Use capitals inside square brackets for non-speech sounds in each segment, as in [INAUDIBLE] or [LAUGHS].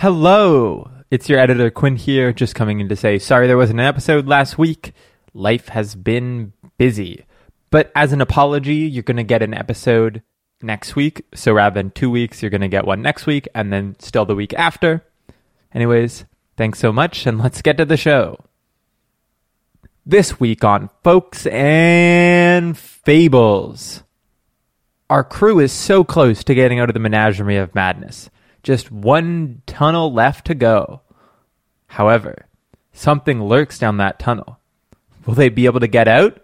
Hello, it's your editor Quinn here, just coming in to say sorry there wasn't an episode last week. Life has been busy. But as an apology, you're going to get an episode next week. So rather than two weeks, you're going to get one next week and then still the week after. Anyways, thanks so much and let's get to the show. This week on Folks and Fables. Our crew is so close to getting out of the menagerie of madness. Just one tunnel left to go. However, something lurks down that tunnel. Will they be able to get out?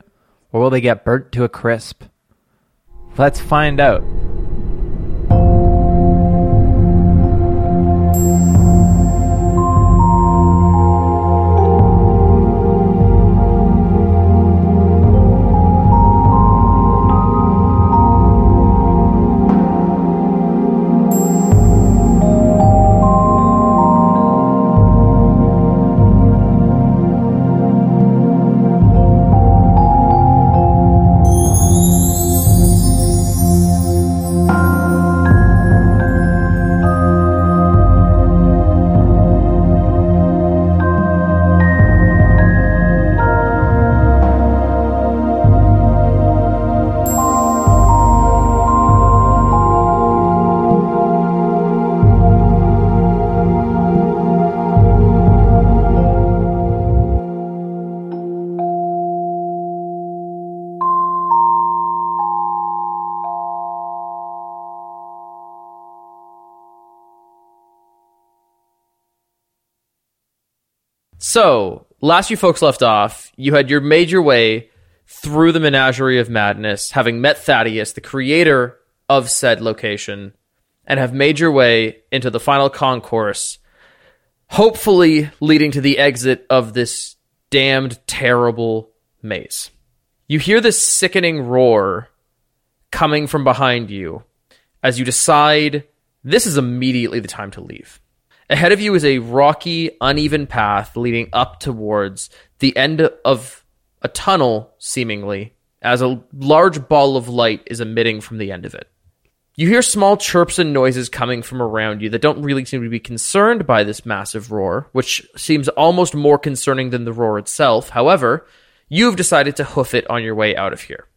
Or will they get burnt to a crisp? Let's find out. So, last you folks left off, you had your major way through the menagerie of madness, having met Thaddeus, the creator of said location, and have made your way into the final concourse, hopefully leading to the exit of this damned terrible maze. You hear this sickening roar coming from behind you as you decide this is immediately the time to leave. Ahead of you is a rocky, uneven path leading up towards the end of a tunnel, seemingly, as a large ball of light is emitting from the end of it. You hear small chirps and noises coming from around you that don't really seem to be concerned by this massive roar, which seems almost more concerning than the roar itself. However, you've decided to hoof it on your way out of here.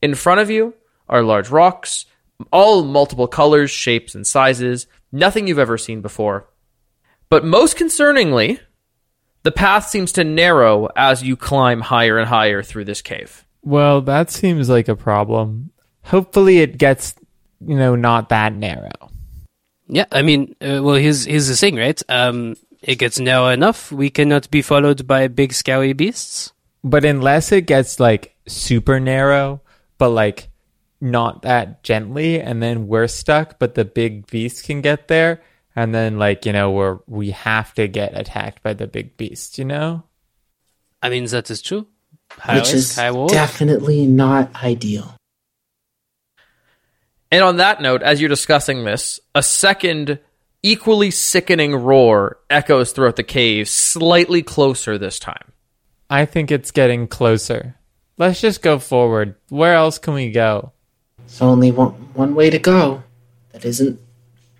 In front of you are large rocks, all multiple colors, shapes, and sizes, nothing you've ever seen before. But most concerningly, the path seems to narrow as you climb higher and higher through this cave. Well, that seems like a problem. Hopefully, it gets, you know, not that narrow. Yeah, I mean, uh, well, here's here's the thing, right? Um, it gets narrow enough, we cannot be followed by big scary beasts. But unless it gets like super narrow, but like not that gently, and then we're stuck, but the big beast can get there, and then like you know we're we have to get attacked by the big beast, you know. I mean, that is true. High which risk, is definitely not ideal. And on that note, as you're discussing this, a second equally sickening roar echoes throughout the cave, slightly closer this time. I think it's getting closer. Let's just go forward. Where else can we go? There's only one, one way to go that isn't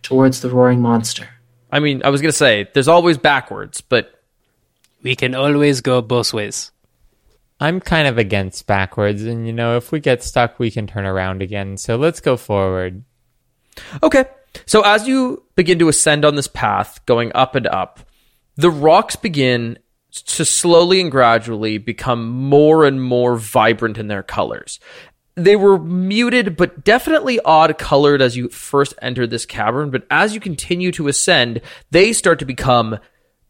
towards the roaring monster. I mean, I was going to say, there's always backwards, but we can always go both ways. I'm kind of against backwards, and you know, if we get stuck, we can turn around again. So let's go forward. Okay. So as you begin to ascend on this path, going up and up, the rocks begin to slowly and gradually become more and more vibrant in their colors. They were muted, but definitely odd colored as you first entered this cavern. But as you continue to ascend, they start to become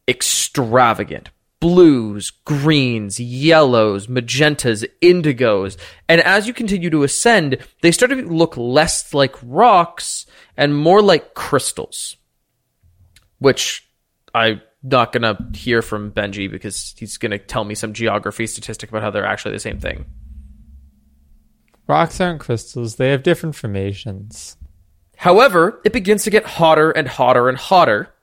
extravagant. Blues, greens, yellows, magentas, indigos. And as you continue to ascend, they start to look less like rocks and more like crystals. Which I'm not to hear from Benji because he's going to tell me some geography statistic about how they're actually the same thing. Rocks aren't crystals, they have different formations. However, it begins to get hotter and hotter and hotter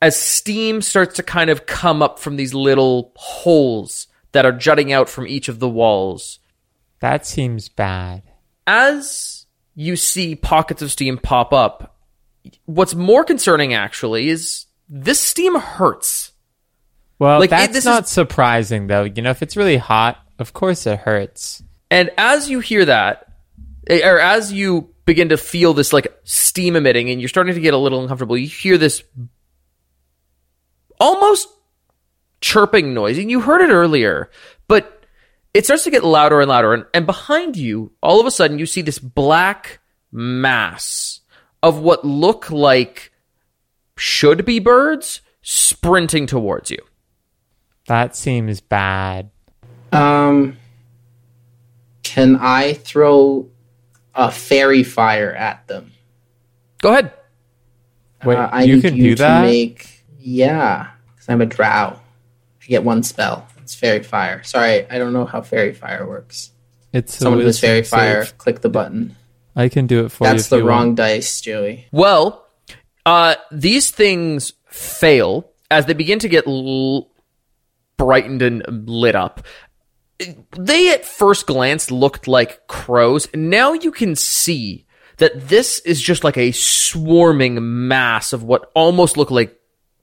as steam starts to kind of come up from these little holes that are jutting out from each of the walls. That seems bad. As you see pockets of steam pop up, what's more concerning actually is this steam hurts. Well, Like, it- that's this not is- surprising though. You know, if it's really hot, of course it hurts. And as you hear that, eh, or as you begin to feel this like steam emitting and you're starting to get a little uncomfortable, you hear this almost chirping noise. And you heard it earlier, but it starts to get louder and louder. And, and behind you, all of a sudden, you see this black mass of what look like should be birds sprinting towards you. That seems bad. Um, can I throw a faerie fire at them? Go ahead. Wait, Uh, I you need can you do to that? Make yeah, because I'm a drow. I get one spell. It's faerie fire. Sorry, I don't know how faerie fire works. It's a Someone who's fairy wisdom fire, save. click the button. I can do it for you. That's the you wrong want. dice, Joey. Well, uh, these things fail as they begin to get l- brightened and lit up. They at first glance looked like crows. Now you can see that this is just like a swarming mass of what almost look like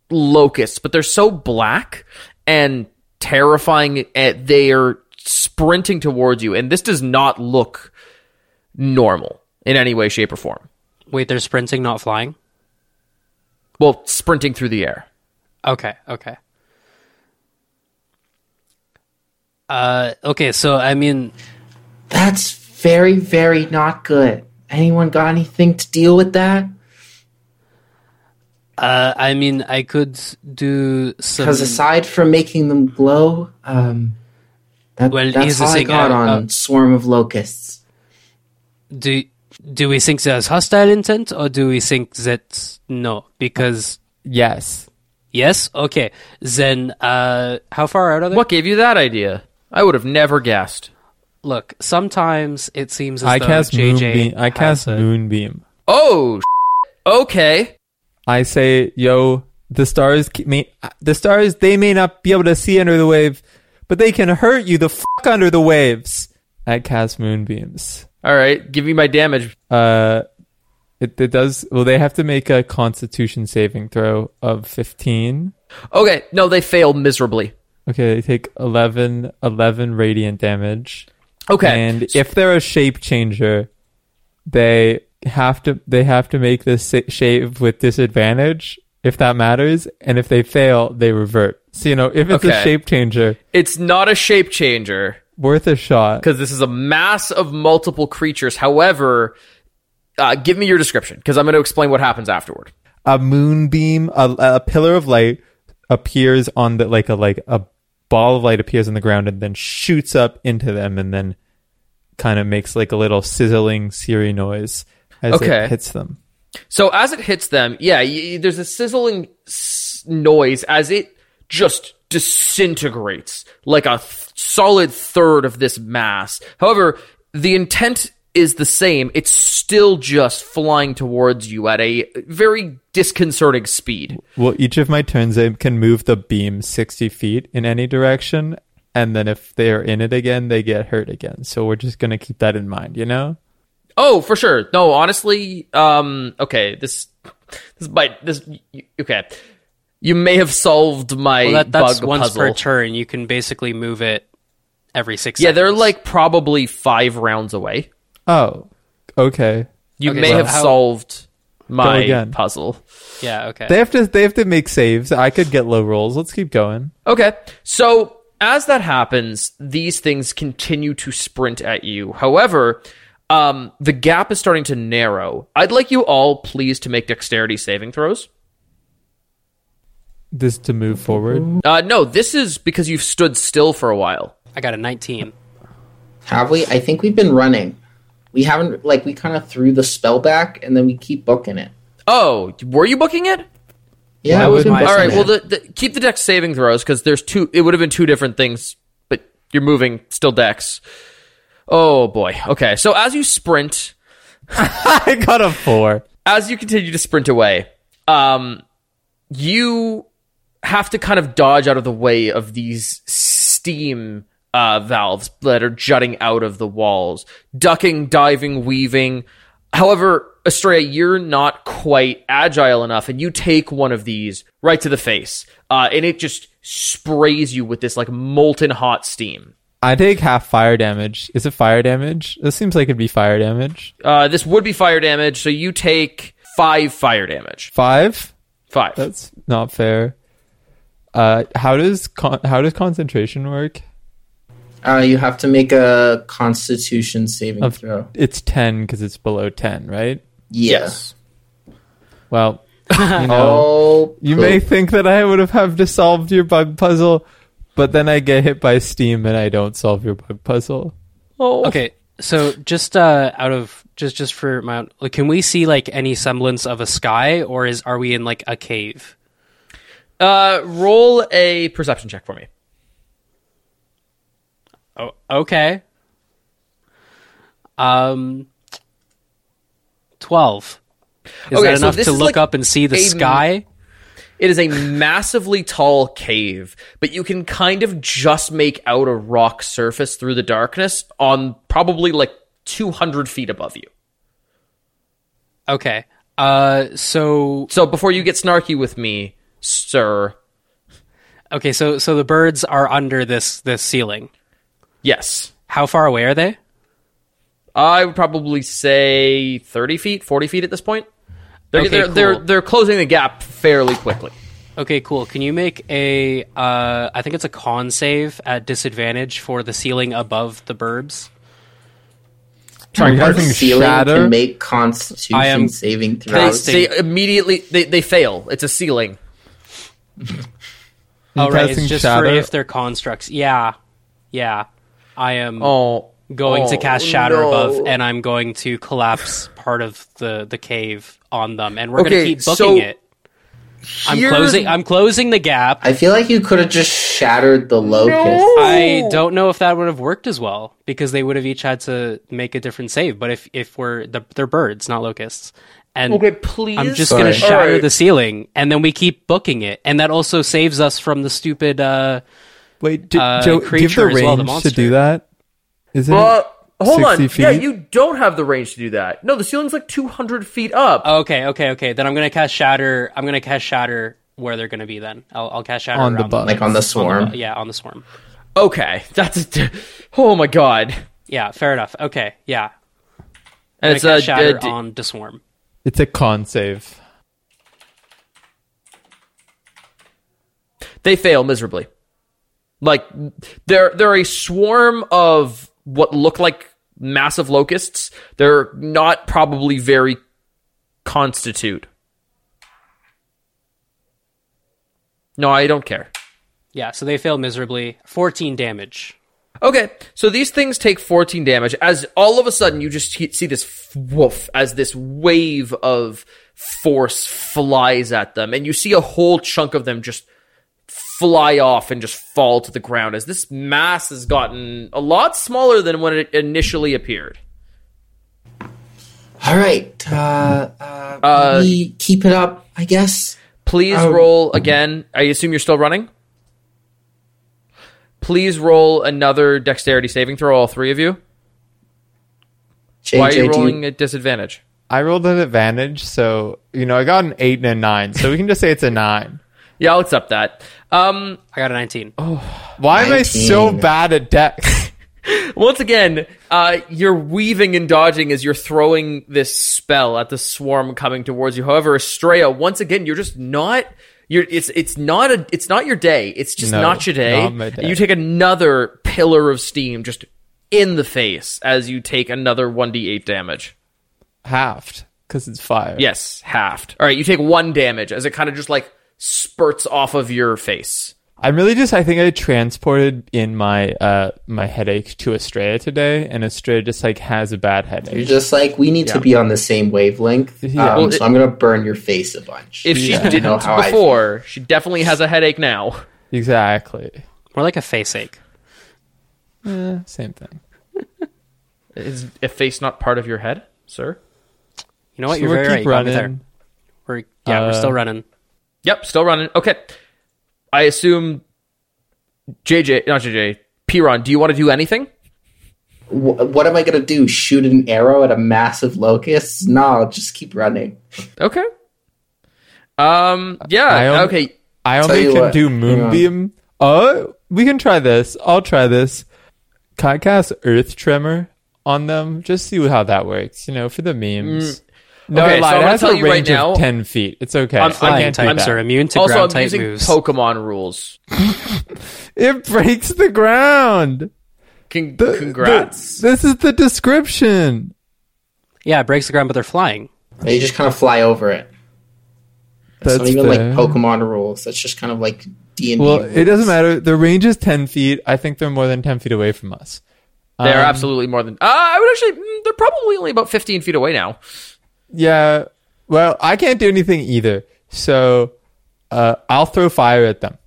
locusts, but they're so black and terrifying. And they are sprinting towards you, and this does not look normal in any way, shape, or form. Wait, they're sprinting, not flying. Well, sprinting through the air. Okay, okay. Uh, okay, so I mean, That's very, very not good. Anyone got anything to deal with that? uh, I mean, I could do some. Because aside from making them glow, um, that, Well, that's here's all I got uh, on uh, Swarm of Locusts. do do we think there's hostile intent, or do we think that no? Because Yes. yes, okay, then uh, how far out are they? What gave you that idea? I would have never guessed. Look, sometimes it seems as I though cast JJ moonbeam. I has cast a- moonbeam. Oh, okay. I say, yo, the stars ke- may the stars they may not be able to see under the wave, but they can hurt you the fuck under the waves. I cast moonbeams. All right, give me my damage. Uh, it, it does. Well, they have to make a Constitution saving throw of fifteen. Okay, no, they fail miserably. Okay, they take 11, 11 radiant damage. Okay, And if they're a shape changer, they have to they have to make this shave with disadvantage if that matters, and if they fail, they revert. So you know, if it's Okay. a shape changer, it's not a shape changer worth a shot. because this is a mass of multiple creatures. However, uh, give me your description because I'm going to explain what happens afterward. A moonbeam, a, a pillar of light appears on the like a like a ball of light appears on the ground and then shoots up into them and then kind of makes like a little sizzling Siri noise as Okay. it hits them. So as it hits them, yeah, y- there's a sizzling s- noise as it just disintegrates like a th- solid third of this mass. However, the intent is the same. It's still just flying towards you at a very disconcerting speed. Well, each of my turns, I can move the beam 60 feet in any direction. And then if they're in it again, they get hurt again. So we're just going to keep that in mind, you know? Oh, for sure. No, honestly, um, okay, this, this might, this, okay. You may have solved my Well, that, that's bug once puzzle. per turn. You can basically move it every six. yeah, they're like probably five rounds away. Oh, okay. You Okay, may so have how- solved my again. puzzle. yeah. Okay. They have to they have to make saves. I could get low rolls. Let's keep going. Okay. So as that happens, these things continue to sprint at you. However, um, the gap is starting to narrow. I'd like you all please to make dexterity saving throws. This to move forward. Uh, no, this is because you've stood still for a while. I got a 19. Have we? I think we've been running. We haven't, like, we kind of threw the spell back and then we keep booking it. Oh, were you booking it? Yeah, Why we've would been my- All right. Well, the, the, keep the dex saving throws because there's two. It would have been two different things, but you're moving still dex. Oh boy. Okay. So as you sprint, [LAUGHS] I got a four. as you continue to sprint away, um, you have to kind of dodge out of the way of these steam uh, valves that are jutting out of the walls, ducking, diving, weaving. However, Estrella, you're not quite agile enough, and you take one of these right to the face, uh, and it just sprays you with this like molten hot steam. I take half fire damage. Is it fire damage? This seems like it'd be fire damage. Uh, this would be fire damage, so you take five fire damage. Five? Five. That's not fair. Uh, how does con- how does concentration work? Uh, you have to make a Constitution saving Of- throw. It's ten because it's below ten, right? Yes. Well, [LAUGHS] you [LAUGHS] know, Oh, you poop. may think that I would have have to solve your bug puzzle, but then I get hit by steam and I don't solve your bug puzzle. oh. Okay, so just uh, out of just just for my own, like, can we see like any semblance of a sky, or is are we in like a cave? Uh, roll a perception check for me. Oh, okay. Um, twelve. Is Okay, that enough this to look like up and see the a- sky? It is a massively tall cave, but you can kind of just make out a rock surface through the darkness on probably like 200 feet above you. Okay. Uh, so So before you get snarky with me, sir, okay, so so the birds are under this this ceiling. Yes. How far away are they? I would probably say 30 feet, 40 feet at this point. They're, Okay, they're, they're, they're closing the gap fairly quickly. Okay, cool. Can you make a uh I think it's a con save at disadvantage for the ceiling above the burbs? Are you Our having ceiling shatter? can make Constitution I am- saving They, throws. they immediately they, they fail. It's a ceiling. Oh right, it's just shatter? for if they're constructs. Yeah. Yeah. I am Oh, going to oh, cast shatter no. above and I'm going to collapse part of the the cave on them and we're going to keep booking so it. I'm here's- closing I'm closing the gap. I feel like you could have just shattered the locust. I don't know if that would have worked as well because they would have each had to make a different save. But if if we're the, they're birds, not locusts, and Okay, please. I'm just Sorry. gonna shatter Alright. the ceiling, and then we keep booking it, and that also saves us from the stupid. Uh, Wait, do, uh, Joe, do you have creature the as well, the range to do that. Is it? Uh, hold 60 on. feet? Yeah, you don't have the range to do that. No, the ceiling's like 200 feet up. okay, okay, okay. Then I'm gonna cast shatter. I'm gonna cast shatter where they're gonna be. Then I'll, I'll cast shatter On the around bug. Like on the swarm. yeah, on the swarm. okay, that's. Oh my god. Yeah, fair enough. Okay, yeah. And it's a. cast shatter uh, d- on the swarm. It's a con save. they fail miserably. Like they're they're a swarm of what look like massive locusts. They're not probably very constitute. No, I don't care. Yeah, so they fail miserably. 14 damage. Okay, so these things take 14 damage as all of a sudden you just see this woof as this wave of force flies at them, and you see a whole chunk of them just fly off and just fall to the ground as this mass has gotten a lot smaller than when it initially appeared. All right. Uh, uh, Uh, maybe keep it up, I guess. Please Oh. roll again. I assume you're still running? Please roll another dexterity saving throw, all three of you. JJ, Why are you do rolling at disadvantage? I rolled an advantage, so you know I got an eight and a nine, so we can just say it's a nine. Yeah, I'll accept that. Um, I got a 19. Oh, Why am I so bad at deck? [LAUGHS] Once again, uh, you're weaving and dodging as you're throwing this spell at the swarm coming towards you. However, Estrella, once again, you're just not. You're, it's it's not a it's not your day. It's just No, not your day. not my day. You take another pillar of steam just in the face as you take another one d eight damage. Halved because it's fire. Yes, halved. All right, you take one damage as it kind of just like spurts off of your face. I'm really just. I think I transported in my uh my headache to Estrella today, and Estrella just like has a bad headache. You're just like we need to be on the same wavelength. Yeah. Um, Well, so I'm gonna burn your face a bunch. If she Yeah. Didn't how before, she definitely has a headache now. Exactly. More like a face ache. Eh, same thing. Is a face not part of your head, sir? You know what? So You're we'll very right. keep You got me there. running. We're, yeah, we're Uh, still running. Yep, still running. Okay. I assume JJ, not JJ, Piron, do you want to do anything? What am I gonna do? Shoot an arrow at a massive locust? No, I'll just keep running. Okay. Um. I Yeah. only- okay. I Tell only you can what, do moonbeam. Oh, we can try this. I'll try this. Can I cast Earth Tremor on them? Just see how that works. You know, for the memes. No. Okay, I so lied. I'm gonna tell a you right now- of ten feet. It's okay. I'm- I Flying can't do types that. are immune to Also, ground I'm type using moves. Pokemon rules. [LAUGHS] It breaks the ground. Con- The- congrats. the- this is the description. yeah, it breaks the ground, but they're flying. You just kind of fly over it. That's, That's not even fair. like Pokemon rules. That's just kind of like D and D. Well, it doesn't matter. The range is ten feet. I think they're more than ten feet away from us. They're Um, absolutely more than. Uh, I would actually. mm, They're probably only about 15 feet away now. Yeah. Well, I can't do anything either. So uh, I'll throw fire at them.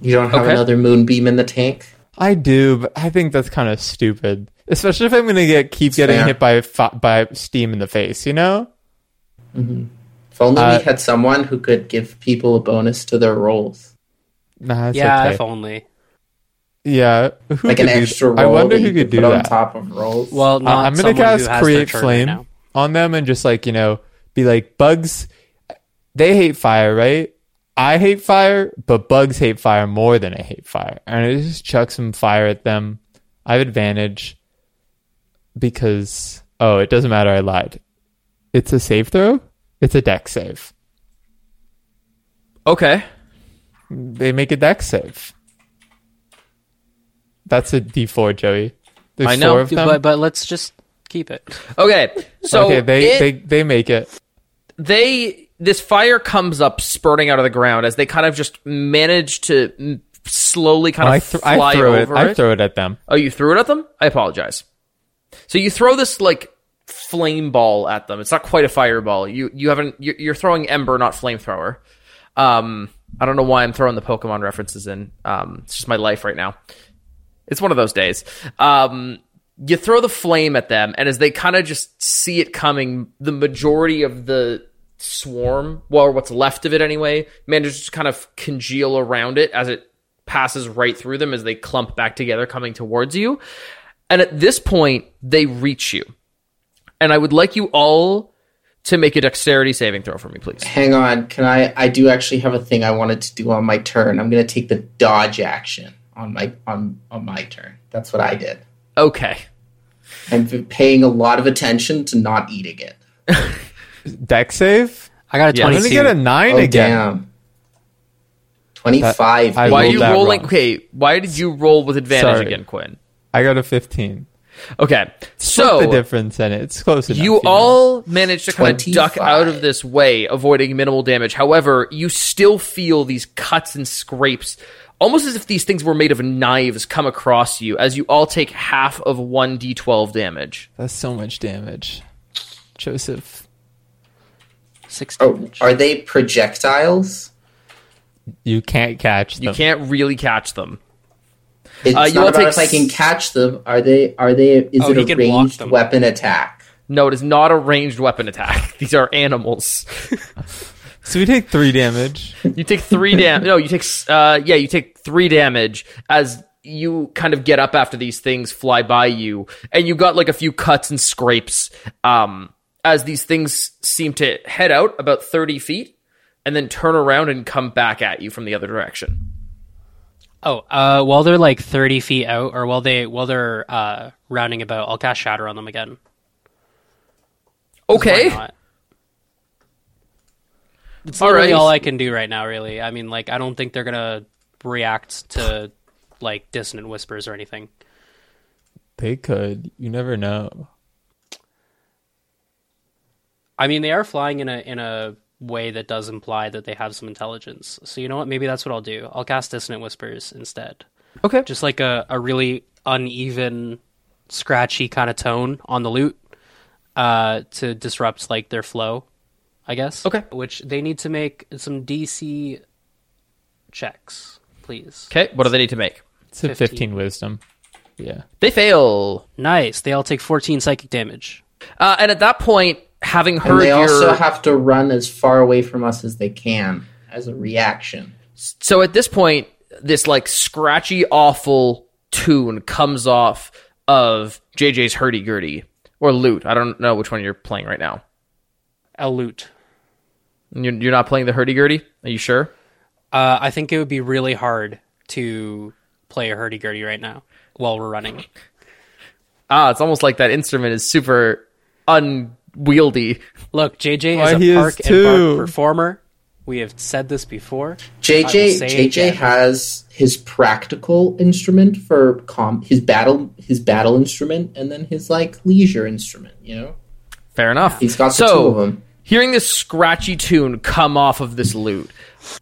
You don't have Okay. another moonbeam in the tank. I do, but I think that's kind of stupid. Especially if I'm going to get keep getting fair. hit by fi- by steam in the face, you know? If only Uh, we had someone who could give people a bonus to their rolls, Nah, yeah, okay. if only. Yeah. Who like an could do- extra roll. I wonder that who you could put do on that. top of rolls. Well, Uh, I'm going to who cast create their turn right flame now. On them and just like, you know, be like bugs they hate fire, right? I hate fire, but bugs hate fire more than I hate fire. And I just chuck some fire at them. I have advantage because oh, it doesn't matter. I lied. It's a save throw. It's a deck save. Okay. They make a deck save. That's a D four, Joey. There's I know, four of them. But but let's just keep it. Okay. So okay, they, it- they they make it. they this fire comes up spurting out of the ground as they kind of just manage to slowly kind I, of th- fly I throw it. over I throw it at them. Oh, you threw it at them? I apologize. So you throw this like flame ball at them. It's not quite a fireball. You you haven't you're, you're throwing ember, not flamethrower. Um, I don't know why I'm throwing the Pokemon references in. Um, it's just my life right now. It's one of those days. Um, you throw the flame at them, and as they kind of just see it coming, the majority of the swarm, well, what's left of it anyway, manages to kind of congeal around it as it passes right through them as they clump back together, coming towards you. And at this point, they reach you. And I would like you all to make a dexterity saving throw for me, please. Hang on, can I? I do actually have a thing I wanted to do on my turn. I'm going to take the dodge action on my on on my turn. That's what I did. Okay. I'm paying a lot of attention to not eating it. [LAUGHS] Deck save. I got a Yeah. I'm gonna get a nine Oh again. damn! Twenty-five. I Why are you rolling? wrong. Okay, why did you roll with advantage Sorry. again, Quinn? I got a fifteen. Okay, Split so the difference in it. It's close enough. you know. all managed to kind of duck out of this way, avoiding minimal damage. However, you still feel these cuts and scrapes, almost as if these things were made of knives, come across you as you all take half of one d12 damage. That's so much damage, Joseph. Six Oh, damage. are they projectiles? You can't catch them. You can't really catch them. It's Uh, you not about take if I can catch them. Are they? Are they? Is Oh, it a ranged weapon attack? No, it is not a ranged weapon attack. [LAUGHS] These are animals. [LAUGHS] [LAUGHS] So we take three damage. You take three damage. No, you take uh yeah, you take three damage as you kind of get up after these things fly by you, and you got like a few cuts and scrapes. Um, as these things seem to head out about thirty feet, and then turn around and come back at you from the other direction. Oh, uh, while they're like thirty feet out, or while they while they're uh, rounding about, I'll cast Shatter on them again. Why Okay, not? It's All literally right. all I can do right now. Really, I mean, like I don't think they're gonna react to like dissonant whispers or anything. They could. You never know. I mean, they are flying in a in a way that does imply that they have some intelligence. So you know what? Maybe that's what I'll do. I'll cast dissonant whispers instead. okay, Just like a, a really uneven, scratchy kind of tone on the lute uh, to disrupt like their flow, I guess. Okay. Which they need to make some DC checks, please. okay. What do they need to make? It's a 15. 15 wisdom. Yeah. They fail, Nice. They all take 14 psychic damage. uh, and at that point, having And heard they your also have to run as far away from us as they can as a reaction. So at this point, this like scratchy, awful tune comes off of JJ's hurdy gurdy or lute. I don't know which one you're playing right now. A lute. You're, you're not playing the hurdy gurdy. Are you sure? Uh, I think it would be really hard to play a hurdy gurdy right now while we're running. Ah, it's almost like that instrument is super unwieldy. Look, JJ Why, is he a is park and too. bark performer. We have said this before. JJ JJ has his practical instrument for com his battle his battle instrument and then his like leisure instrument, you know? Fair enough. He's got the so, two of them. Hearing this scratchy tune come off of this lute,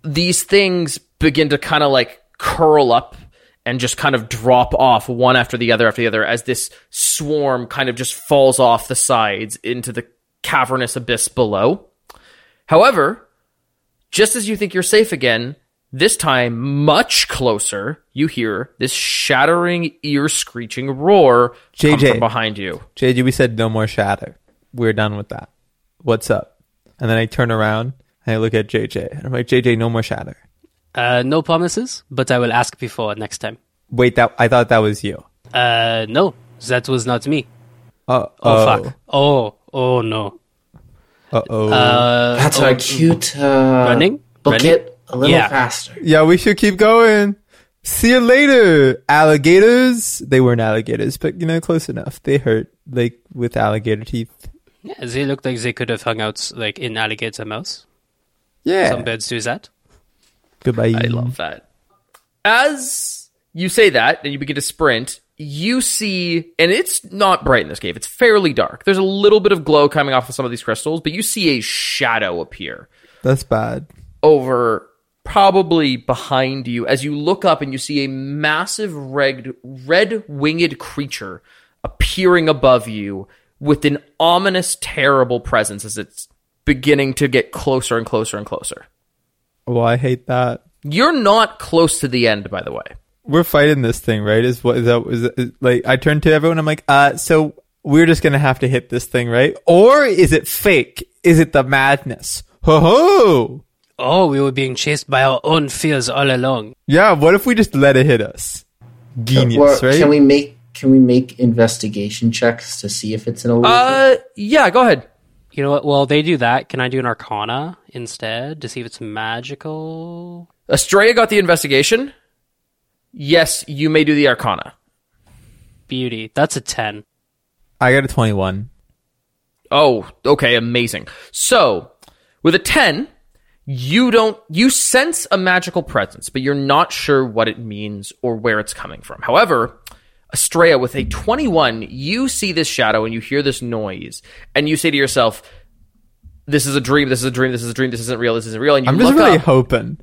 these things begin to kind of like curl up and just kind of drop off one after the other after the other as this swarm kind of just falls off the sides into the cavernous abyss below. However, just as you think you're safe again, this time much closer, you hear this shattering, ear screeching roar JJ. from behind you. JJ, we said no more shatter. We're done with that. What's up? And then I turn around and I look at JJ and I'm like, JJ, no more shatter. Uh, no promises, but I will ask before next time. Wait, that I thought that was you. Uh, no, that was not me. Uh Oh, fuck. Oh, oh no. Uh oh. Uh, That's oh, a cute uh running? book Running? it a little Yeah. faster. yeah, we should keep going. See you later, alligators. They weren't alligators, but you know, close enough. They hurt, like with alligator teeth. Yeah, they look like they could have hung out like in alligator mouse. Yeah. Some birds do that. Goodbye. I love that. As you say that and you begin to sprint, you see, and it's not bright in this cave, it's fairly dark. There's a little bit of glow coming off of some of these crystals, but you see a shadow appear That's bad. over probably behind you as you look up and you see a massive red red winged creature appearing above you with an ominous terrible presence as it's beginning to get closer and closer and closer. Well, I hate that. You're not close to the end by the way. We're fighting this thing, right? Is what is that? Is, it- is like I turn to everyone. I'm like, uh, so we're just gonna have to hit this thing, right? Or is it fake? Is it the madness? Ho ho! Oh, we were being chased by our own fears all along. Yeah. What if we just let it hit us? Genius, Or right? Can we make can we make investigation checks to see if it's an illusion? Uh, yeah, go ahead. You know what? Well, they do that. Can I do an Arcana instead to see if it's magical? Estrella got the investigation. Yes, you may do the Arcana. Beauty. That's a 10. I got a 21. Oh, okay, amazing. So, with a 10, you don't you sense a magical presence, but you're not sure what it means or where it's coming from. However, Estrella with a 21, you see this shadow and you hear this noise and you say to yourself, this is a dream, this is a dream, this is a dream, this isn't real, this isn't real. And you I'm just really up hoping.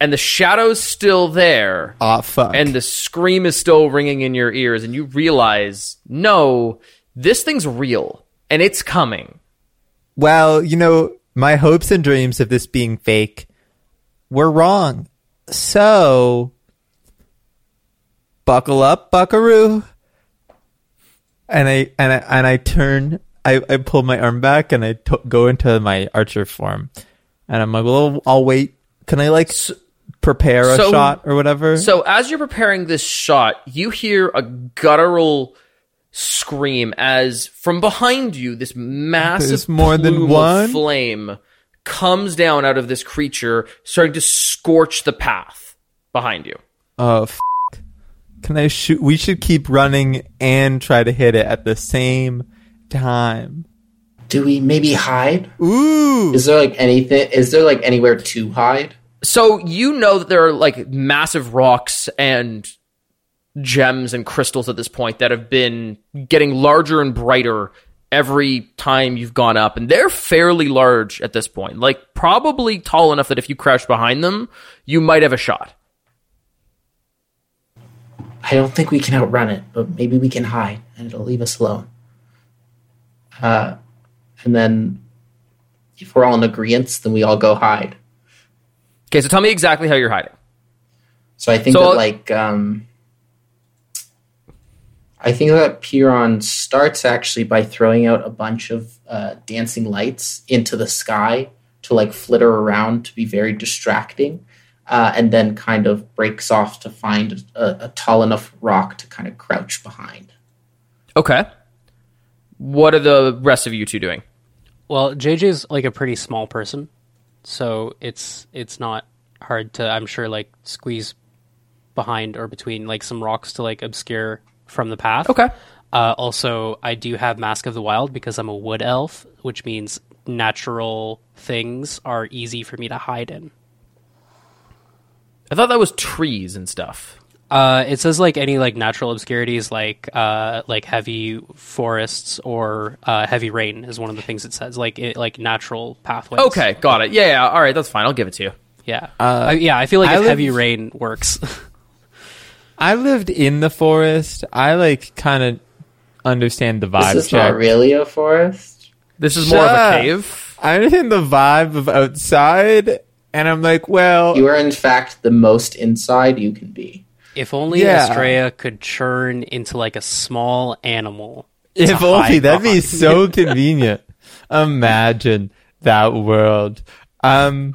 and the shadow's still there. Ah, fuck. and the scream is still ringing in your ears and you realize no this thing's real and it's coming well, you know, my hopes and dreams of this being fake were wrong. So, buckle up, buckaroo. And I and I and I turn. I, I pull my arm back and I go into my archer form, and I'm like, well, I'll wait. Can I like prepare a so- shot or whatever? so as you're preparing this shot you hear a guttural scream as from behind you this massive There's more than one? flame comes down out of this creature starting to scorch the path behind you oh, f- can I shoot? We should keep running and try to hit it at the same time. Do we maybe hide? Ooh, Is there like anything? Is there like anywhere to hide? So you know that there are like massive rocks and gems and crystals at this point that have been getting larger and brighter every time you've gone up and they're fairly large at this point. Like probably tall enough that if you crouch behind them, you might have a shot. I don't think we can outrun it, but maybe we can hide, and it'll leave us alone. Uh, and then if we're all in agreement, then we all go hide. Okay, so tell me exactly how you're hiding. So I think So, that uh, like um, I think that Piron starts actually by throwing out a bunch of uh, dancing lights into the sky to like flitter around to be very distracting, uh, and then kind of breaks off to find a, a tall enough rock to kind of crouch behind. Okay. What are the rest of you two doing? Well, JJ's like a pretty small person, so it's it's not hard to I'm sure like squeeze behind or between like some rocks to like obscure from the path. Okay. Uh, also, I do have Mask of the Wild because I'm a wood elf, which means natural things are easy for me to hide in. I thought that was trees and stuff. Uh, it says like any like natural obscurities, like uh, like heavy forests or uh, heavy rain is one of the things it says, like it, like natural pathways. Okay, got it. Yeah, yeah. All right, that's fine. I'll give it to you. yeah, I, yeah. I feel like I if live- heavy rain works, [LAUGHS] I lived in the forest. I like kind of understand the vibe This is check. not really a forest. This is more of a cave. I understand the vibe of outside, and I'm like, well, You are in fact the most inside you can be. if only Yeah. Estrella could churn into like a small animal. if only that'd be so [LAUGHS] convenient. Imagine that world. Um,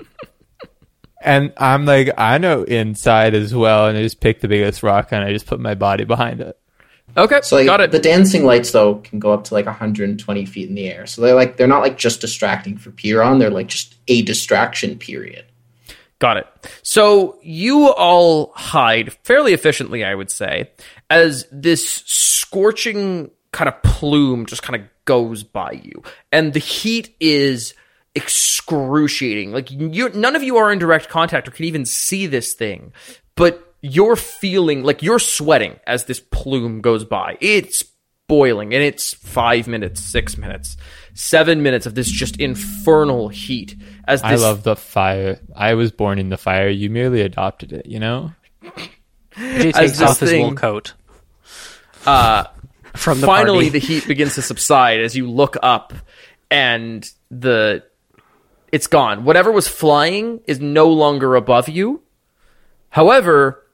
and I'm like, I know inside as well, and I just pick the biggest rock and I just put my body behind it. Okay, So like, got it. the dancing lights though can go up to like 120 feet in the air. So they're like they're not like just distracting for Piron. They're like just a distraction period. Got it. So you all hide fairly efficiently, I would say, as this scorching kind of plume just kind of goes by you, and the heat is excruciating. Like you, none of you are in direct contact or can even see this thing, but you're feeling like you're sweating as this plume goes by. It's boiling, and it's five minutes, six minutes, seven minutes of this just infernal heat. As this I love the fire. I was born in the fire. You merely adopted it, you know? JJ As takes this off his wool coat uh, from the finally party. the heat begins to subside as you look up and the it's gone whatever was flying is no longer above you however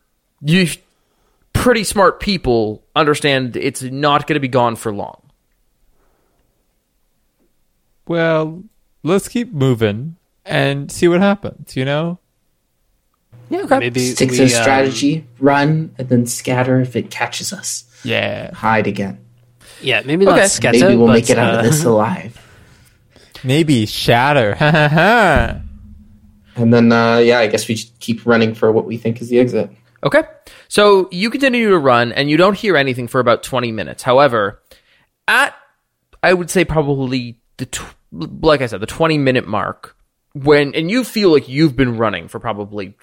you pretty smart people understand it's not going to be gone for long Well, let's keep moving and see what happens, you know? yeah okay Maybe Stick we, to um, strategy, run, and then scatter if it catches us. Yeah. Hide again. yeah, maybe not Okay. Sketa, Maybe we'll but, make it out uh, of this [LAUGHS] alive. Maybe shatter. Ha ha ha. And then uh, yeah, I guess we just keep running for what we think is the exit. Okay. So you continue to run and you don't hear anything for about 20 minutes. However, at, I would say probably the, tw- like I said, the 20 minute mark, when, and you feel like you've been running for probably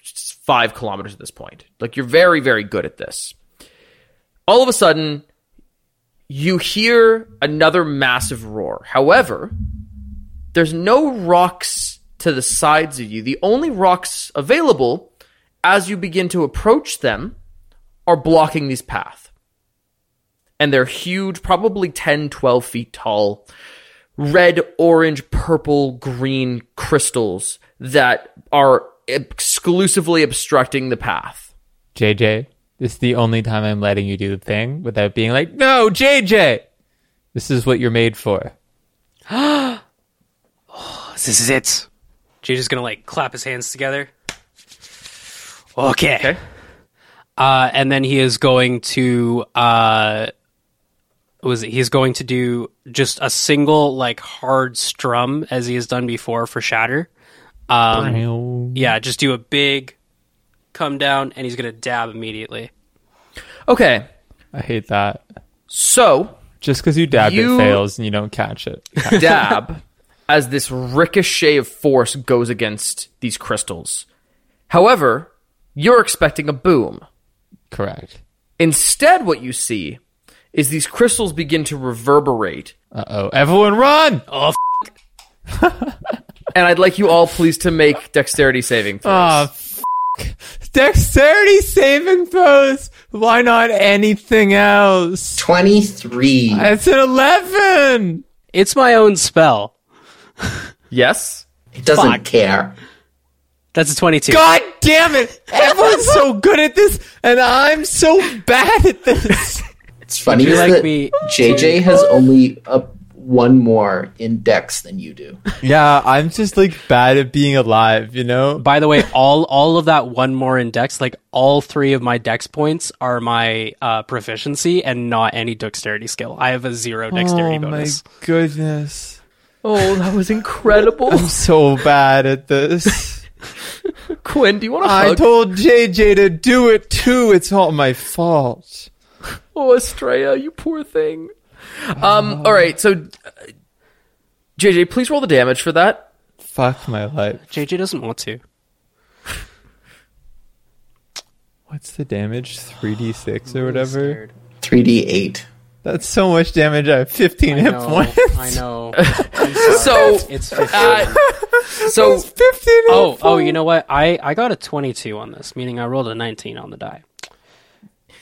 five kilometers at this point. Like you're very, very good at this. All of a sudden, you hear another massive roar. However, there's no rocks to the sides of you. The only rocks available as you begin to approach them are blocking this path. And they're huge, probably 10, 12 feet tall, red, orange, purple, green crystals that are exclusively obstructing the path. JJ, this is the only time I'm letting you do the thing without being like, no, JJ! This is what you're made for. [GASPS] [GASPS] oh, This is it. JJ's gonna like clap his hands together. Okay. Okay. Uh, and then he is going to uh, was it, he's going to do just a single like hard strum as he has done before for Shatter. Um, yeah, just do a big come down, and he's gonna dab immediately. Okay. I hate that. So, Just because you dabbed You- it fails and you don't catch it. [LAUGHS] dab as this ricochet of force goes against these crystals. However, you're expecting a boom. Correct. Instead, what you see is these crystals begin to reverberate. Uh oh. Everyone run! Oh, And I'd like you all please to make dexterity saving throws. Ah, f- Dexterity saving throws! Why not anything else? 23. It's an 11! it's my own spell. yes? It doesn't Fuck. care. That's a twenty-two. God damn it! Everyone's so good at this, and I'm so bad at this. It's funny you like that me JJ has only a one more index than you do. Yeah, I'm just like bad at being alive, you know? By the way, all all of that one more index, like all three of my dex points are my uh, proficiency and not any dexterity skill. I have a zero dexterity oh bonus. my goodness. Oh, that was incredible. [LAUGHS] I'm so bad at this. [LAUGHS] Quinn, do you want to I hug? told JJ to do it too. It's all my fault. [LAUGHS] oh, Estrella, you poor thing. Um. All right. So, uh, JJ, please roll the damage for that. Fuck my life. [SIGHS] JJ doesn't want to. What's the damage? 3d6 or whatever? 3d8. That's so much damage. I have 15 I hit know. points. I know. [LAUGHS] So, it's 15. uh, so 15 hit oh, oh, you know what? I, I got a 22 on this, meaning I rolled a 19 on the die.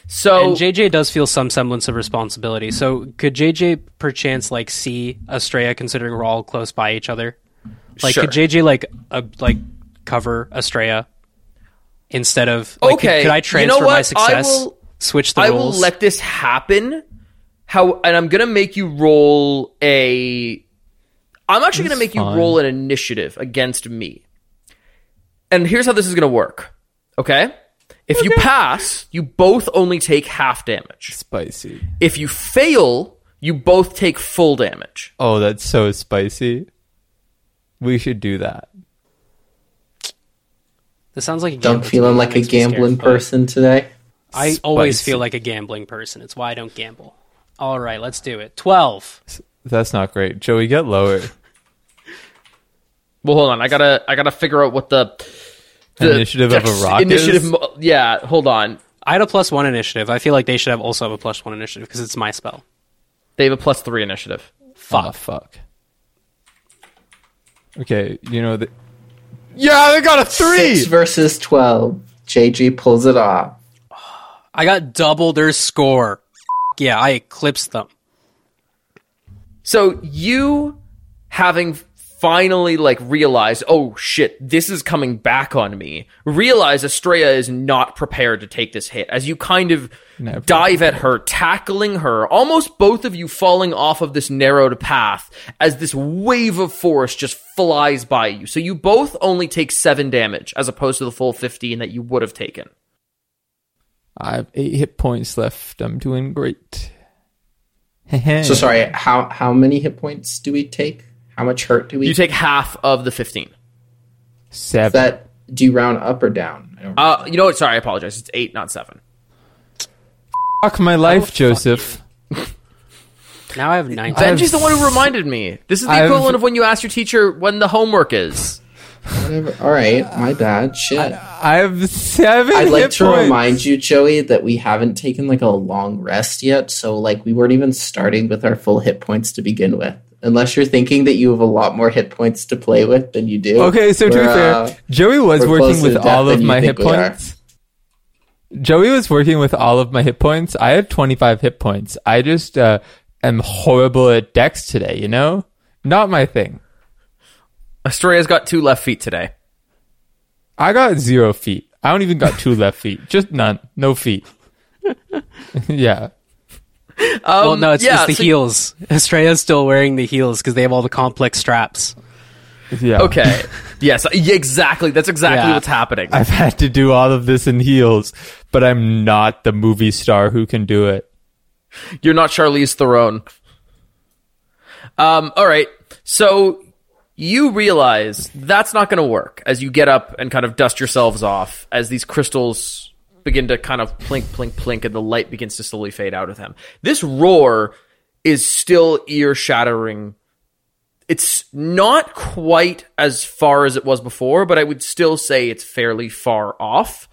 so And JJ does feel some semblance of responsibility. So could JJ perchance like see Estrella considering we're all close by each other? Like Sure. could JJ like uh, like cover Estrella instead of like, Okay, Could, I you know transfer my what? I success? will- switch the I will let this happen. How and I'm gonna make you roll a. I'm actually gonna make fine. you roll an initiative against me. And here's how this is gonna work. Okay, if you pass, you both only take half damage. Spicy. If you fail, you both take full damage. Oh, that's so spicy. We should do that. this sounds like a Don't gamble feeling like a makes me scared. gambling person today. I always feel like a gambling person. It's why I don't gamble. All right, let's do it. 12. That's not great. Joey, get lower. Well, hold on. I gotta I gotta figure out what the, the Initiative of a dex- rock initiative. is? mo- Yeah, hold on. I had a plus one initiative. I feel like they should have also have a plus one initiative because it's my spell. They have a plus three initiative. Fuck. Ah, fuck. Okay, you know the. Yeah, they got a three. Six versus 12. JG pulls it off. I got double their score. Yeah, I eclipsed them. So you having finally like realized, oh shit, this is coming back on me. Realize Estrella is not prepared to take this hit as you kind of Never. dive at her, tackling her, almost both of you falling off of this narrowed path as this wave of force just flies by you. So you both only take seven damage as opposed to the full 15 that you would have taken. I have eight hit points left. I'm doing great. [LAUGHS] So sorry, how how many hit points do we take? How much hurt do we You take half of the 15. Is Seven. that do you round up or down? I don't Uh, you know what? Sorry, I apologize. It's eight, not seven. Fuck my life, Joseph. Now I have 19. Benji's the one who reminded me. This is the I've- equivalent of when you ask your teacher when the homework is. Whatever. All right, my bad. Shit. I have seven. I'd like to points. remind you, Joey, that we haven't taken like a long rest yet. So like we weren't even starting with our full hit points to begin with. Unless you're thinking that you have a lot more hit points to play with than you do. Okay, so to be fair, uh, Joey was working with all of my hit points. Joey was working with all of my hit points. I had 25 hit points. I just uh, am horrible at dex today, you know? Not my thing. Estrella's got two left feet today. I got zero feet. I don't even got two [LAUGHS] left feet. Just none. No feet. [LAUGHS] yeah. well, no, it's, Um, yeah, it's the so- heels. Estrella's still wearing the heels because they have all the complex straps. Yeah. Okay. [LAUGHS] yes, yeah, exactly. That's exactly Yeah. what's happening. I've had to do all of this in heels, but I'm not the movie star who can do it. You're not Charlize Theron. Um, all right. So you realize that's not going to work as you get up and kind of dust yourselves off as these crystals begin to kind of plink, plink, plink, and the light begins to slowly fade out of them. This roar is still ear shattering. It's not quite as far as it was before, but I would still say it's fairly far off.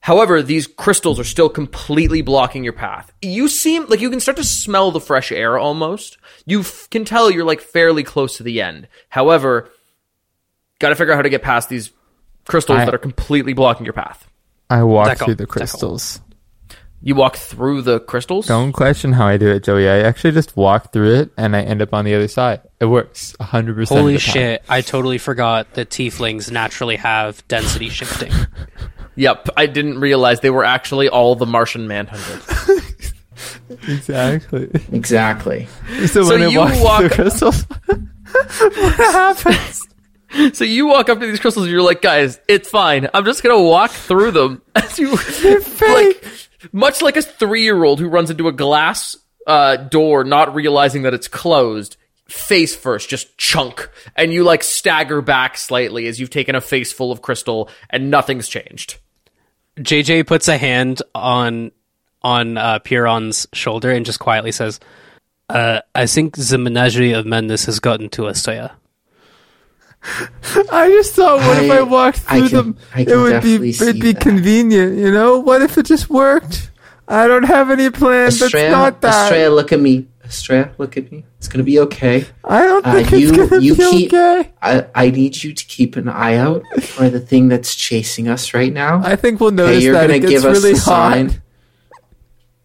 However, these crystals are still completely blocking your path. You seem like you can start to smell the fresh air almost. You f- can tell you're like fairly close to the end. However, got to figure out how to get past these crystals I- that are completely blocking your path. I walk Deco. through the Deco. crystals. You walk through the crystals. Don't question how I do it, Joey. I actually just walk through it and I end up on the other side. It works 100% Holy of the time. shit! I totally forgot that tieflings naturally have density shifting. [LAUGHS] Yep, I didn't realize they were actually all the Martian Manhunter. [LAUGHS] Exactly. Exactly. So, So when it you walks walk- through crystals, [LAUGHS] what happens? So you walk up to these crystals and you're like, guys, it's fine. I'm just gonna walk through them [LAUGHS] as you like much like a three year old who runs into a glass uh, door, not realizing that it's closed, face first, just chunk, and you like stagger back slightly as you've taken a face full of crystal and nothing's changed. JJ puts a hand on on uh, Piron's shoulder and just quietly says, uh, "I think the menagerie of madness has gotten to us, Toya." I just thought, what if I- I walked I through can- them? I It would be it'd be that. convenient, you know. What if it just worked? I don't have any plan. That's not that. Estrella, look at me. Estrella, look at me. It's gonna be okay. I don't Uh, think you- it's gonna you be keep- okay. I, I need you to keep an eye out for the thing that's chasing us right now. I think we'll Okay, notice you're that gonna it gets give us really the hot. sign.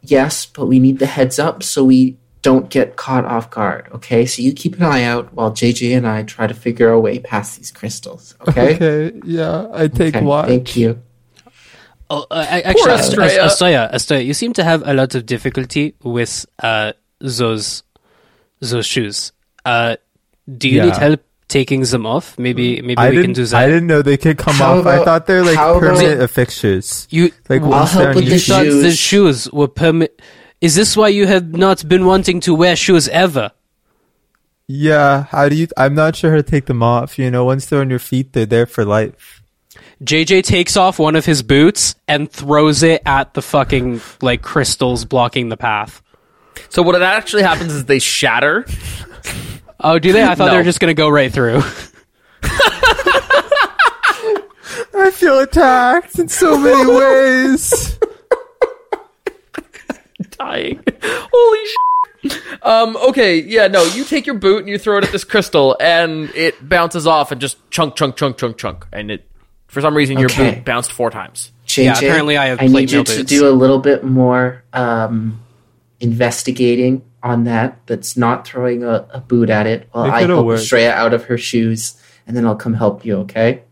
Yes, but we need the heads up so we don't get caught off guard. Okay, so you keep an eye out while JJ and I try to figure our way past these crystals. Okay. Okay, yeah, I take Okay, watch. Thank you. Oh, uh, I- actually, Ast- Estrella. Ast- Astoya, Astoya, you seem to have a lot of difficulty with uh, those those shoes. Uh, do you Yeah. need help taking them off? Maybe maybe I we didn't. can do that. I didn't know they could come How off. I thought they're like how about- permanent fixtures. You Like I'll help with the you feet- thought the shoes. shoes were permit. Is this why you have not been wanting to wear shoes ever? Yeah. How do you? I'm not sure how to take them off. You know, once they're on your feet, they're there for life. JJ takes off one of his boots and throws it at the fucking like crystals blocking the path. So what actually happens is they shatter. Oh, do they? I thought they were just gonna go right through. [LAUGHS] I feel attacked in so many [LAUGHS] ways. dying. Holy shit. Um, okay, yeah, no, you take your boot and you throw it at this crystal and it bounces off and just chunk, chunk, chunk, chunk, chunk. And it, for some reason, your Okay. boot bounced four times. JJ, Yeah, apparently I have I plate need you mail to boots. do a little bit more um, investigating on that. That's not throwing a, a boot at it while It I could've help worked. Estrella out of her shoes, and then I'll come help you. Okay?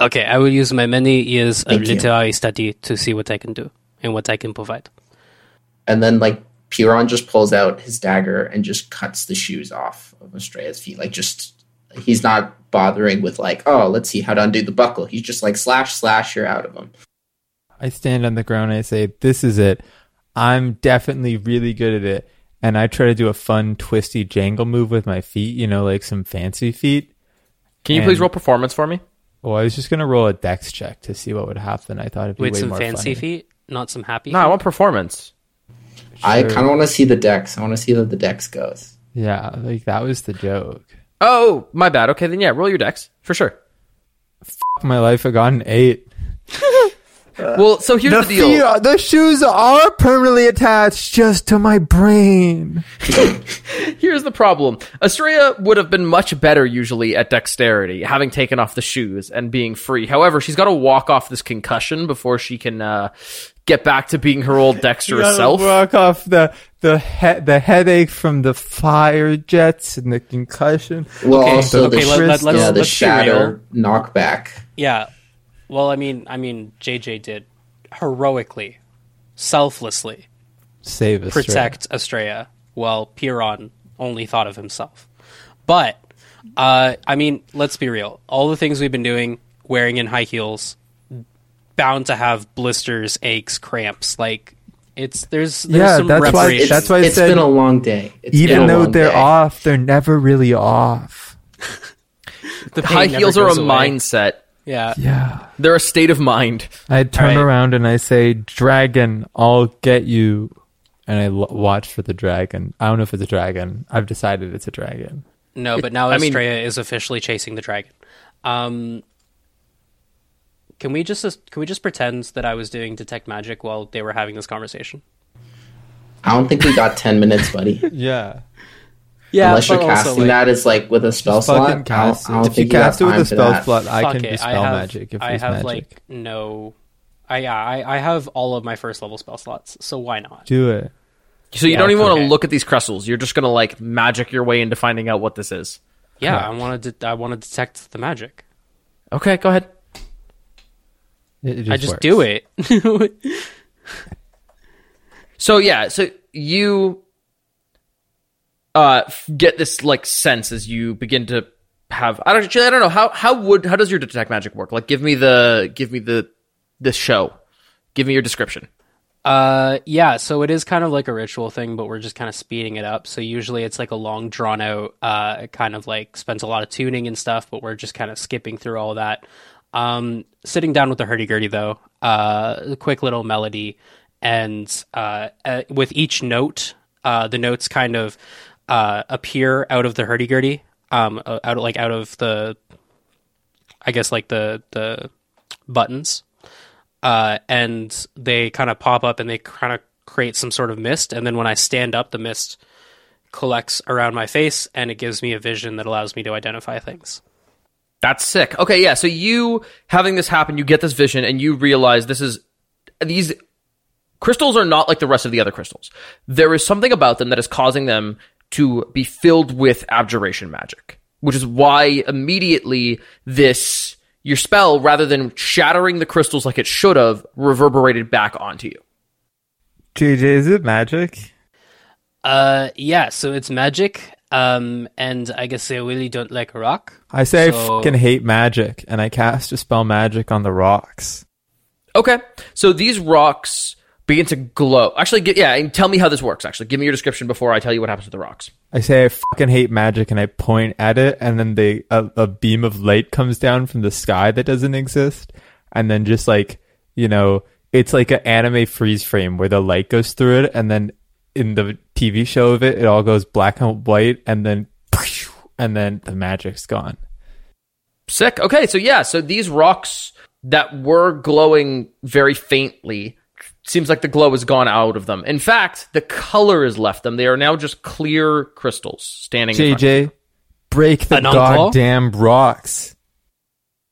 Okay, I will use my many years of Thank you. literary study to see what I can do and what I can provide. And then like Piron just pulls out his dagger and just cuts the shoes off of Estrella's feet. Like just he's not bothering with like, oh, let's see how to undo the buckle. He's just like slash slash, you're out of them. I stand on the ground and I say, "This is it. I'm definitely really good at it." And I try to do a fun twisty jangle move with my feet. You know, like some fancy feet. Can you And- please roll performance for me? Well, I was just gonna roll a dex check to see what would happen. I thought it'd be With way some more fancy funny. feet, not some happy. No, I want performance. I kind of want to see the dex. I want to see how the dex goes. Yeah, like that was the joke. Oh, my bad. Okay, then yeah, roll your dex for sure. Fuck my life, I got an eight. [LAUGHS] Well, so here's the, the, deal. feet- the shoes are permanently attached just to my brain. [LAUGHS] Here's the problem. Estrella would have been much better usually at dexterity, having taken off the shoes and being free. However, she's got to walk off this concussion before she can uh, get back to being her old dexterous Gotta self. Work off the the he- the headache from the fire jets and the concussion. Well, Okay, also okay, the, let- let- let's- yeah, the let's be shatter knockback. Yeah. Well, I mean, I mean, JJ did heroically, selflessly Save us. protect Estrella, while Piron only thought of himself. But, uh, I mean, let's be real. All the things we've been doing, wearing in high heels, bound to have blisters, aches, cramps. Like, it's there's there's Yeah, some that's why- reparation. It's, That's why I it's said- been a long day. It's Even though they're day. off, they're never really off. [LAUGHS] The High heels are a away. mindset. Yeah. Yeah. They're a state of mind. I turn right. around and I say, "Dragon, I'll get you." And I l- watch for the dragon. I don't know if it's a dragon. I've decided it's a dragon. No, but now I mean- Estrella is officially chasing the dragon. Um, can we just can we just pretend that I was doing detect magic while they were having this conversation? I don't think we got ten minutes, buddy. [LAUGHS] Yeah. Yeah, Unless you're casting that as like with a spell slot. Fucking I don't, I don't. If you think you have cast it with time a for spell that. slot, I Fuck can it, dispel have, magic if I there's have magic. like no. I yeah, I, I have all of my first level spell slots, so why not? Do it. So you Yeah, don't even want to look at these crystals. You're just gonna like magic your way into finding out what this is. Yeah, Correct. I want to. I want to detect the magic. Okay, go ahead. It, it I just works. do it. [LAUGHS] So yeah, so you uh get this like sense as you begin to have I don't actually I don't know how how would how does your detect magic work? Like give me the give me the the show. Give me your description. Uh, yeah, so it is kind of like a ritual thing, but we're just kind of speeding it up. So usually it's like a long, drawn out, uh, kind of like spends a lot of tuning and stuff, but we're just kind of skipping through all that. Um, sitting down with the hurdy gurdy though, uh, a quick little melody, and uh, uh, with each note, uh, the notes kind of uh, appear out of the hurdy gurdy, um, uh, out like out of the, I guess like the the buttons uh, and they kind of pop up and they kind of create some sort of mist. And then when I stand up, the mist collects around my face and it gives me a vision that allows me to identify things. That's sick. Okay, yeah. So you having this happen, you get this vision, and you realize this is these crystals are not like the rest of the other crystals. There is something about them that is causing them to be filled with abjuration magic, which is why immediately this your spell, rather than shattering the crystals like it should have, reverberated back onto you. JJ, is it magic? Uh, yeah, so it's magic. Um, and I guess I really don't like rock. I say I So- fucking hate magic, and I cast a spell magic on the rocks. Okay, so these rocks begin to glow. Actually, get, yeah, and tell me how this works. Actually, give me your description before I tell you what happens to the rocks. I say I fucking hate magic, and I point at it, and then they a, a beam of light comes down from the sky that doesn't exist, and then just like you know, it's like an anime freeze frame where the light goes through it, and then in the TV show of it, it all goes black and white, and then [LAUGHS] and then the magic's gone. Sick. Okay, so yeah, so these rocks that were glowing very faintly seems like the glow has gone out of them. In fact, the color has left them. They are now just clear crystals standing. in front of you. JJ, break the An goddamn rocks.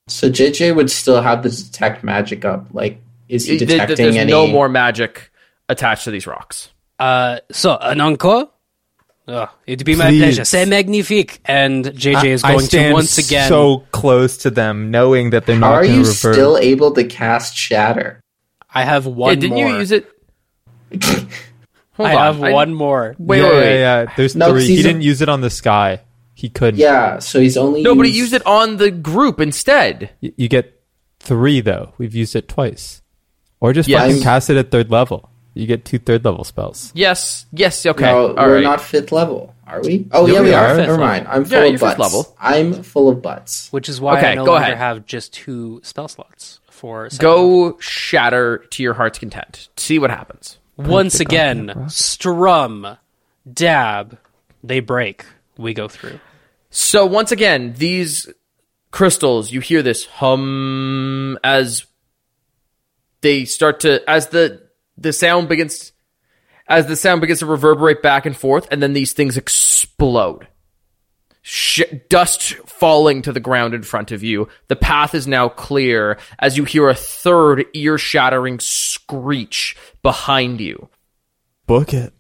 So JJ would still have the detect magic up. Like, is he Th- th- detecting There's any? no more magic attached to these rocks. Uh, so an encore? Oh, it'd be my Please. pleasure. C'est magnifique. And JJ is I going to once again. so close to them, knowing that they're not are you revert. still able to cast Shatter? I have one yeah, didn't more. you use it? [LAUGHS] Hold I on. have one more. Wait, yeah, wait, wait. yeah, yeah. There's No, 'cause three. He didn't use it on the sky. He couldn't. Yeah, so he's only No, but he used- used it on the group instead. Y- You get three though. We've used it twice, or just Yes. fucking cast it at third level. You get two third level spells. Yes, yes, okay. No, All we're right. not fifth level, are we? Oh Yeah, yeah, we we are. are. Never mind. I'm full you're of butts. level. I'm full of butts. Which is why Okay, I no go longer ahead. have just two spell slots for second level. Go shatter to your heart's content. See what happens. Once again, strum, dab, they break. We go through. So once again, these crystals, you hear this hum as they start to as the the sound begins as the sound begins to reverberate back and forth, and then these things explode. Sh- dust falling to the ground in front of you. The path is now clear as you hear a third ear-shattering screech behind you. Book it.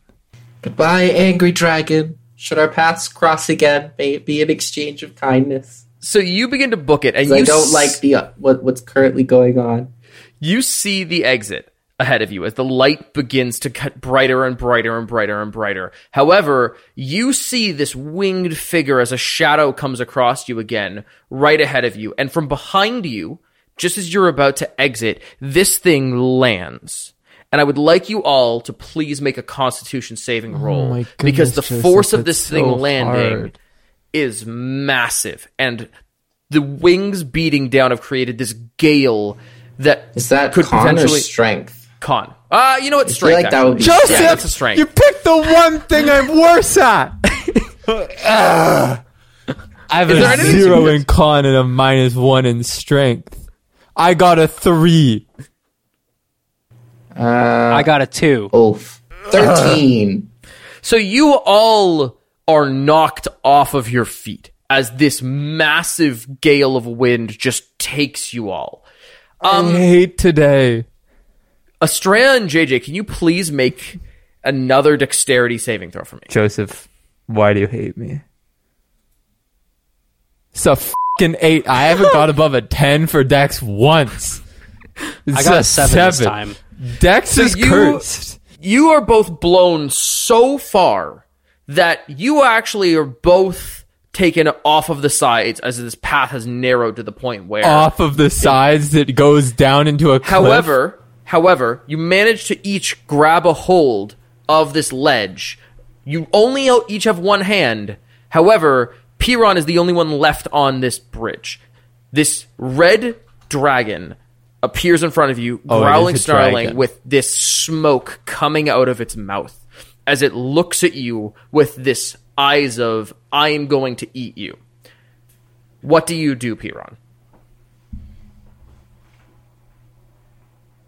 Goodbye, angry dragon. Should our paths cross again, may it be an exchange of kindness. So you begin to book it, and you I don't s- like the uh, what what's currently going on. You see the exit ahead of you as the light begins to cut brighter and brighter and brighter and brighter. However, you see this winged figure as a shadow comes across you again, right ahead of you. And from behind you, just as you're about to exit, this thing lands. And I would like you all to please make a constitution saving oh roll. my because the goodness, force of this thing so landing hard. is massive. And the wings beating down have created this gale that Is that could con or potentially strength? Con. Uh, you know what? Strength. like that would be. Joseph, yeah, that's a strength. you picked the one thing I'm worse at. [LAUGHS] I have Is there a anything zero in con and a minus one in strength. I got a three. Uh, I got a two. Oof. Thirteen. So you all are knocked off of your feet as this massive gale of wind just takes you all. I hate today. Estrella and JJ, can you please make another dexterity saving throw for me? Joseph, why do you hate me? It's a fucking eight. I haven't got above a ten for Dex once. [LAUGHS] It's I got a seven, this time. Dex is you- cursed. You are both blown so far that you actually are both taken off of the sides as this path has narrowed to the point where Off of the sides that goes down into a cliff. However, however, you manage to each grab a hold of this ledge. You only each have one hand. However, Piron is the only one left on this bridge. This red dragon appears in front of you, Oh, growling, snarling, with this smoke coming out of its mouth as it looks at you with this eyes of "I am going to eat you." What do you do, Piron?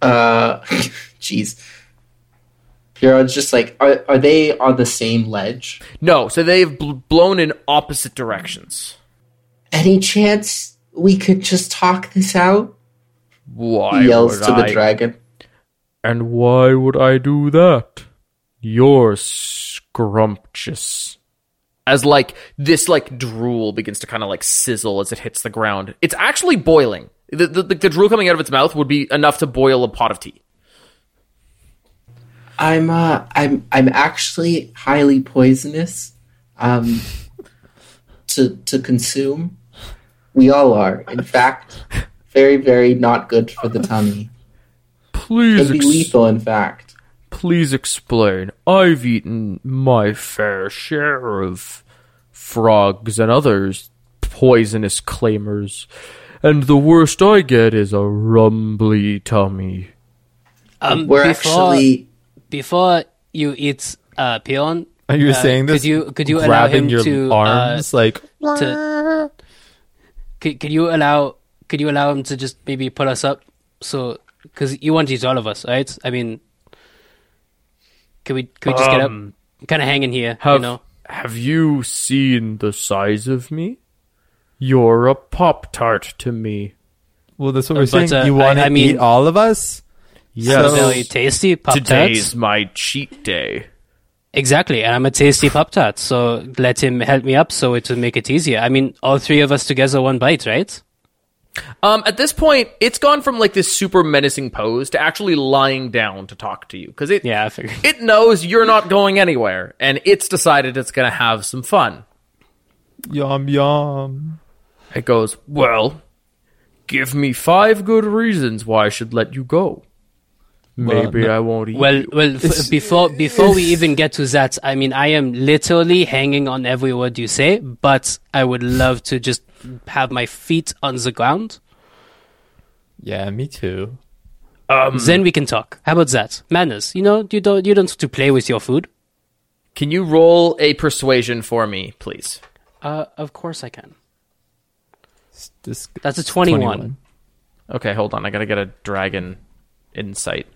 Uh, [LAUGHS] jeez. Piron's just like, are, are they on the same ledge? No, so they've bl- blown in opposite directions. Any chance we could just talk this out? Why He yells to the dragon. And why would I do that? You're scrumptious. As like this like drool begins to kind of like sizzle as it hits the ground. It's actually boiling. The, the, the, the drool coming out of its mouth would be enough to boil a pot of tea. I'm uh I'm I'm actually highly poisonous um to to consume. We all are. In fact, very very not good for the tummy. Please, Could be lethal in fact. please explain. I've eaten my fair share of frogs and others poisonous claimers, and the worst I get is a rumbly tummy. Um, We're before, actually before you eat uh, peon, Are you uh, saying this? Could you could you allow him your to arms Uh, like to could, could you allow could you allow him to just maybe put us up so because you want to eat all of us, right? I mean, can we can we just get up, Um, kind of hanging here, Have you know? Have you seen the size of me? You're a pop tart to me. Well, that's what we're But, saying. uh, you want I- to I mean- eat all of us? Yes. Very tasty pop Tart. Today's tarts. my cheat day. Exactly, and I'm a tasty pop tart, so let him help me up so it will make it easier. I mean, all three of us together, one bite, right? Um, at this point, it's gone from like this super menacing pose to actually lying down to talk to you because it Yeah, I figured. it knows you're not going anywhere, and it's decided it's going to have some fun. Yum yum. It goes, well, give me five good reasons why I should let you go. Maybe no- I won't eat Well, you. well, f- before before we even get to that, I mean, I am literally hanging on every word you say, but I would love to just have my feet on the ground. Yeah, me too. Um, Then we can talk. How about that? Manners, you know, you don't you don't have to play with your food. Can you roll a persuasion for me, please? Uh, of course I can. It's This, That's a twenty-one. Okay, hold on. I gotta get a dragon insight.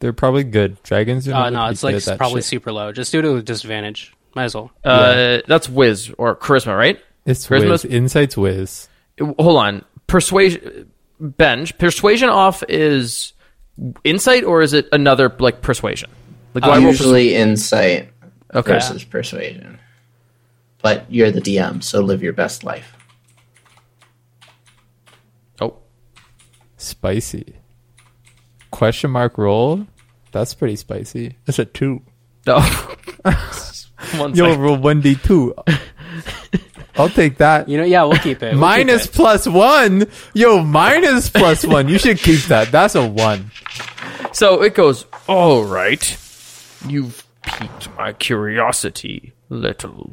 They're probably good. Dragons are Uh, not no, it's like probably shit. super low. Just do it with disadvantage. Might as well. Uh, that's whiz or charisma, right? It's Charisma's- whiz. Insight's whiz. Hold on. Persuasion, bench. Persuasion off is insight, or is it another like persuasion? Like do I roll persu- Usually insight okay. versus persuasion. But you're the DM, so live your best life. Oh, Spicy. Question mark roll? That's pretty spicy. That's a two. no. [LAUGHS] Oh. [LAUGHS] One Yo, second. roll 1d2. [LAUGHS] I'll take that. You know, yeah, we'll keep it. We'll minus keep it. plus one. Yo, minus plus one. You should keep that. That's a one. So it goes. All right, you've piqued my curiosity, little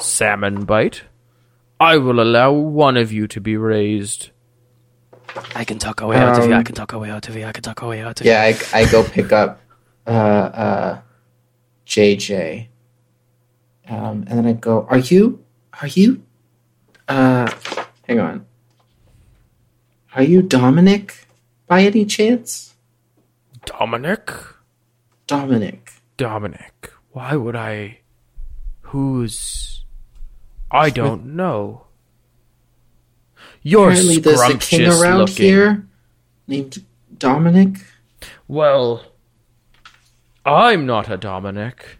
salmon bite. I will allow one of you to be raised. I can talk away out of you. I Um, can talk away out of you. I can talk away out of you. Yeah, I, I go pick up uh, uh, JJ, um, and then I go, "Are you? Are you? Uh, hang on. Are you Dominic by any chance? Dominic. Dominic? Dominic. Why would I? Who's? I don't know. You're Apparently, there's a king around looking. here named Dominic. Well, I'm not a Dominic.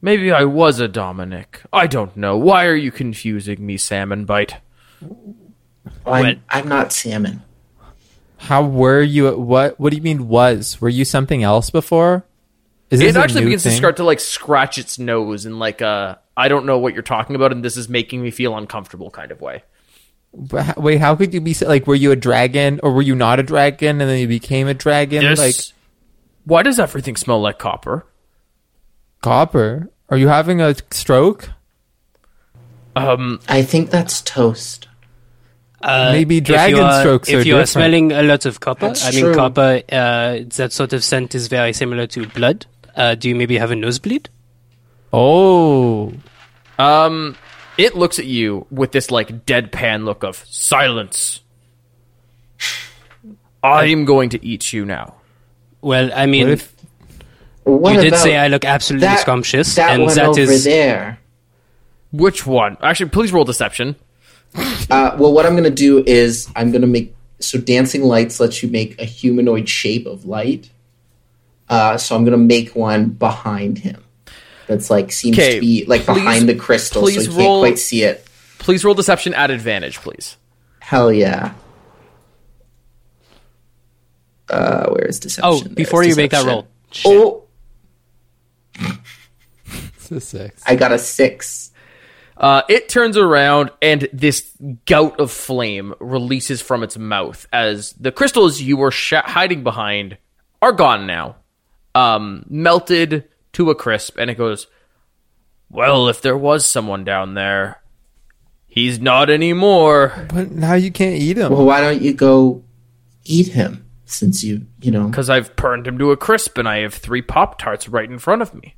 Maybe I was a Dominic. I don't know. Why are you confusing me, Salmon Bite? I'm, Well- I'm not salmon. How were you? at What? What do you mean was? Were you something else before? Is It this a actually new begins to start to like scratch its nose in like a I don't know what you're talking about, and this is making me feel uncomfortable kind of way. But Wait, how could you be like? Were you a dragon, or were you not a dragon, and then you became a dragon? Like why does everything smell like copper? copper? Are you having a stroke? Um, I think that's toast. Uh, Maybe dragon you are, strokes If are you are different. smelling a lot of copper, That's I mean true. copper, uh, that sort of scent is very similar to blood. Uh, do you maybe have a nosebleed? Oh, um, it looks at you with this like deadpan look of silence. I'm going to eat you now. Well, I mean, what if? What you did say I look absolutely that, scrumptious, That and one that over is there. Which one? Actually, please roll deception. [LAUGHS] Uh, well, what I'm going to do is I'm going to make so dancing lights lets you make a humanoid shape of light. Uh, so I'm going to make one behind him. That's like seems Okay, to be like please- behind the crystal, so please you can't roll- quite see it. Please roll deception at advantage, please. Hell yeah! Uh, where is deception? oh, There's before you make that deception. roll, Oh, [LAUGHS] It's a six. I got a six. Uh, it turns around and this gout of flame releases from its mouth as the crystals you were sh- hiding behind are gone now, um, melted to a crisp, and it goes. Well, if there was someone down there, he's not anymore. But now you can't eat him. Well, why don't you go eat him? Since you, you know, Because I've burned him to a crisp, and I have three pop tarts right in front of me.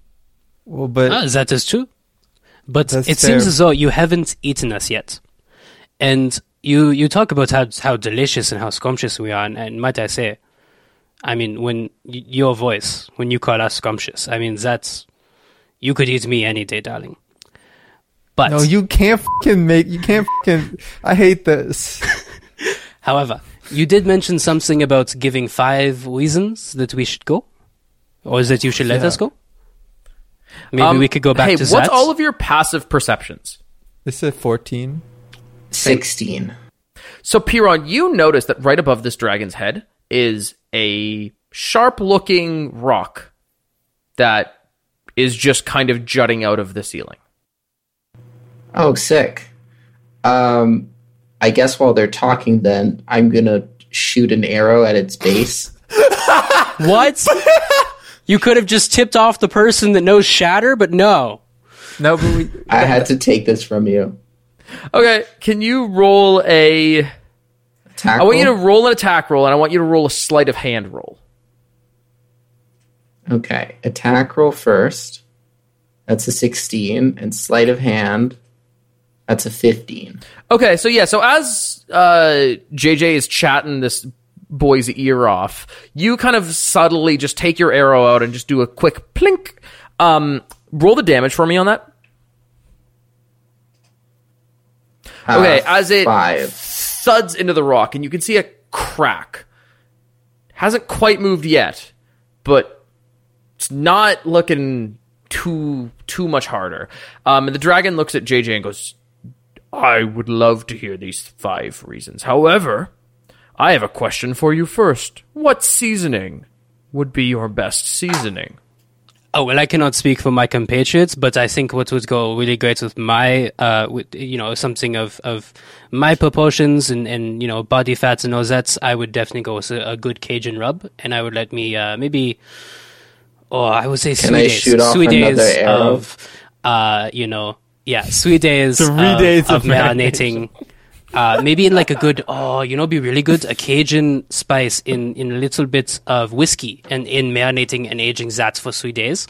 Well, but Ah, that is true. But it fair. seems as though you haven't eaten us yet. And you you talk about how how delicious and how scrumptious we are, and, and might I say, I mean, when y- your voice, when you call us scrumptious, I mean that's you could eat me any day, darling. But no, you can't fucking make. You can't fucking. I hate this. [LAUGHS] however, you did mention something about giving five reasons that we should go, or is that you should let Yeah. us go. Maybe Um, we could go back hey, to what's that. all of your passive perceptions? This is fourteen. sixteen. So, Piron, you notice that right above this dragon's head is a sharp looking rock that is just kind of jutting out of the ceiling. Oh, sick. Um, I guess while they're talking, then I'm gonna shoot an arrow at its base. [LAUGHS] What? you could have just tipped off the person that knows Shatter, but no. No, but we. I had to take this from you. Okay, can you roll a. Tackle? I want you to roll an attack roll, and I want you to roll a sleight of hand roll. Okay, attack roll first. That's a 16, and sleight of hand. That's a 15. Okay, so yeah, so as uh, JJ is chatting this boy's ear off, you kind of subtly just take your arrow out and just do a quick plink. Um, roll the damage for me on that. Okay, Uh, as it five. Thuds into the rock, and you can see a crack. Hasn't quite moved yet, but it's not looking too too much harder. Um, and the dragon looks at JJ and goes, "I would love to hear these five reasons. However, I have a question for you first. What seasoning would be your best seasoning?" Oh well, I cannot speak for my compatriots, but I think what would go really great with my, uh, with you know, something of of my proportions and and you know body fats and all that, I would definitely go with a, a good Cajun rub, and I would let me uh, maybe, oh, I would say Can three I days, shoot off three days arrow? of, uh, you know, yeah, three days, Three of, days of of marinating. [LAUGHS] Uh, maybe in like a good, oh, you know, be really good a Cajun spice in in a little bit of whiskey and in marinating and aging that for three days.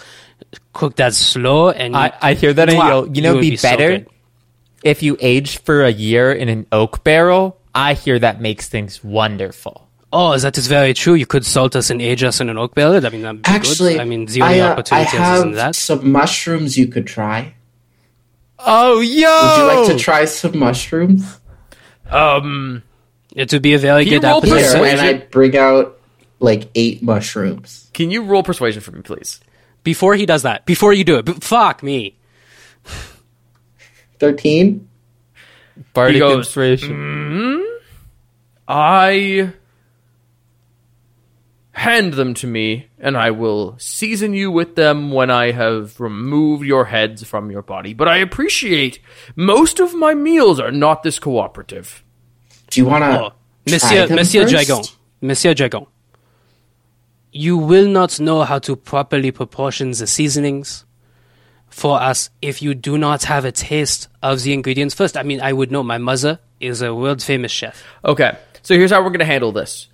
Cook that slow and I, I hear that. and Mwah. you'll- you know, would be, better good. if you aged for a year in an oak barrel. I hear that makes things wonderful. Oh, that is very true. You could salt us and age us in an oak barrel. I mean, that'd be Actually, good. I mean, the only I, uh, I opportunity have isn't that. some mushrooms you could try. Oh, yo! Would you like to try some mushrooms? Um, It would be a very Can you good roll Here, persuasion? and I bring out like eight mushrooms. can you roll persuasion for me, please? Before he does that, before you do it, b- fuck me. 13? Bardic He goes, inspiration. I hand them to me, and I will season you with them when I have removed your heads from your body. But I appreciate most of my meals are not this cooperative. Do you want to, Oh, Monsieur, Monsieur Dragon, Monsieur Dragon, you will not know how to properly proportion the seasonings for us if you do not have a taste of the ingredients first. I mean, I would know. My mother is a world famous chef. Okay, so here's how we're going to handle this.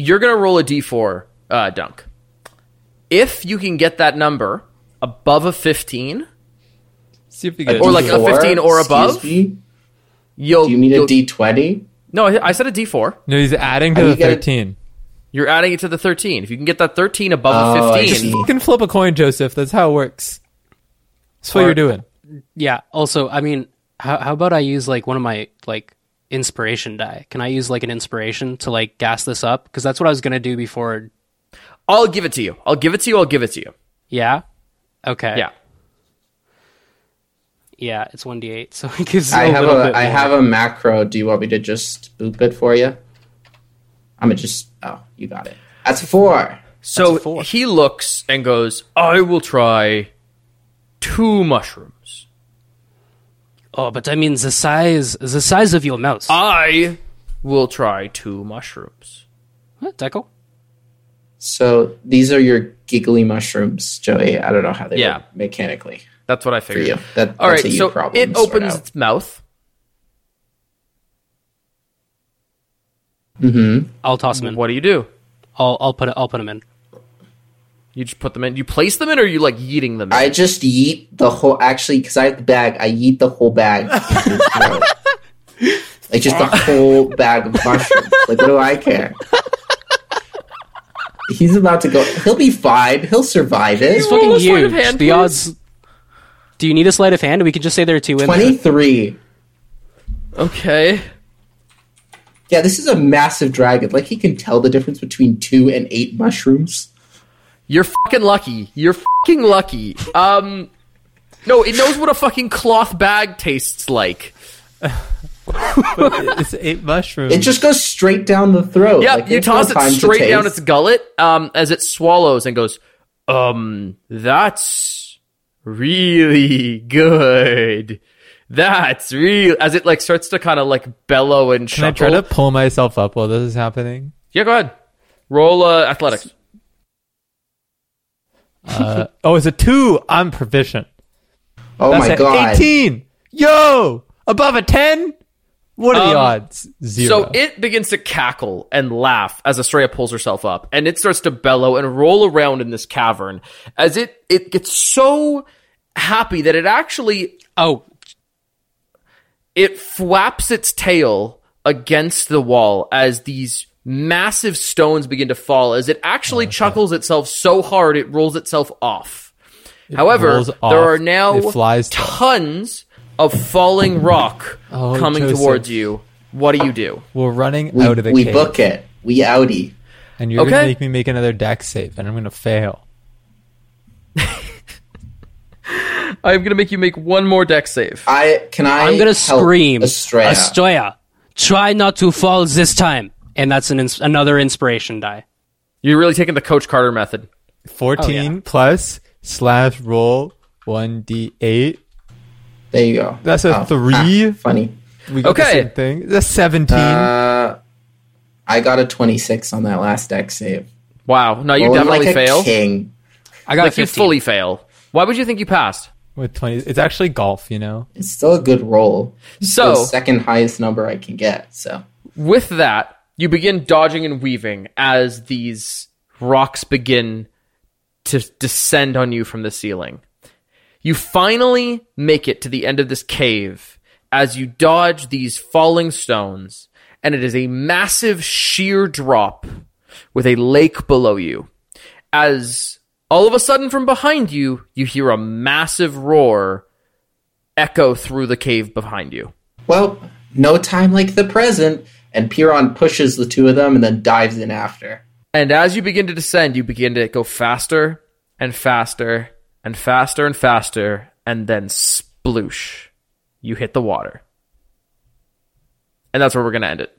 You're going to roll a d4 uh, dunk. If you can get that number above a 15, See if you get Or like a D4? 15 or above? you'll. Do you need a you'll- D20? No, I I said a d4. No, he's adding to do the you get it? 13. You're adding it to the 13. If you can get that 13 above Oh, a I 15, see. You can flip a coin, Joseph. That's how it works. That's what Or- you're doing. Yeah. Also, I mean, how, how about I use like one of my like inspiration die? Can I use like an inspiration to like gas this up? Because that's what I was gonna do before. I'll give it to you. I'll give it to you. I'll give it to you. Yeah. Okay. Yeah. Yeah. It's one d eight, so it gives you I a have little a bit I have a macro. Do you want me to just boop it for you? I'm gonna just. Oh, you got it. That's four. So a four. he looks and goes, I will try two mushrooms. Oh, but I mean the size, the size of your mouth. I will try two mushrooms. Huh, Deco? So these are your giggly mushrooms, Joey. I don't know how they Yeah. work mechanically That's what I figured. for figured. you. That, All that's right, a you so problem. it to sort opens out. its mouth. Mm-hmm. I'll toss them in. What do you do? I'll I'll put it. I'll put them in. You just put them in. You place them in, or are you like yeeting them? In? I just yeet the whole. Actually, because I have the bag, I yeet the whole bag. into [LAUGHS] like just the whole bag of mushrooms. Like what do I care? He's about to go. He'll be fine. He'll survive it. It's fucking a huge. hand, the odds. Do you need a sleight of hand? We can just say there are two in there. Twenty-three. okay. Yeah, this is a massive dragon. Like he can tell the difference between two and eight mushrooms. You're fucking lucky. You're fucking lucky. Um, no, it knows what a fucking cloth bag tastes like. it's eight mushrooms. It just goes straight down the throat. Yeah, Like, you there's no toss it time to straight down its gullet um, as it swallows and goes, um, that's really good. That's real. As it like starts to kind of like bellow and Can I try to pull myself up while this is happening? Yeah, go ahead. Roll uh, athletics. Uh, oh, it's a two. I'm proficient. Oh That's my god! 18. Yo, above a 10? What are the Um, odds? Zero. So it begins to cackle and laugh as Estrella pulls herself up, and it starts to bellow and roll around in this cavern as it it gets so happy that it actually Oh, it flaps its tail against the wall as these massive stones begin to fall as it actually chuckles itself so hard it rolls itself off. However, rolls there are now it flies to- tons of falling rock Oh, coming Joseph. towards you. What do you do? We're running We, out of the we cave. book it. We outie. And you're going to make me make another dex save, and I'm going to fail. [LAUGHS] I'm going to make you make one more dex save. I can I. I'm gonna scream, Estrella? Estrella, try not to fall this time. And that's an ins- another inspiration die. You're really taking the Coach Carter method. 14 plus slash roll 1d8. There you go. That's a Oh, three. ah, funny. We got the Okay. same thing. That's 17. Uh, I got a 26 on that last dex save. Wow. No, you Rolling definitely like fail. King. I got Like a you fully fail. Why would you think you passed? with 20. It's actually golf, you know? It's still a good roll. So, the second highest number I can get. So with that, you begin dodging and weaving as these rocks begin to descend on you from the ceiling. You finally make it to the end of this cave as you dodge these falling stones, and it is a massive sheer drop with a lake below you. As all of a sudden from behind you, you hear a massive roar echo through the cave behind you. well, no time like the present. And Piron pushes the two of them and then dives in after. And as you begin to descend, you begin to go faster and faster and faster and faster, and then sploosh, you hit the water. And that's where we're going to end it.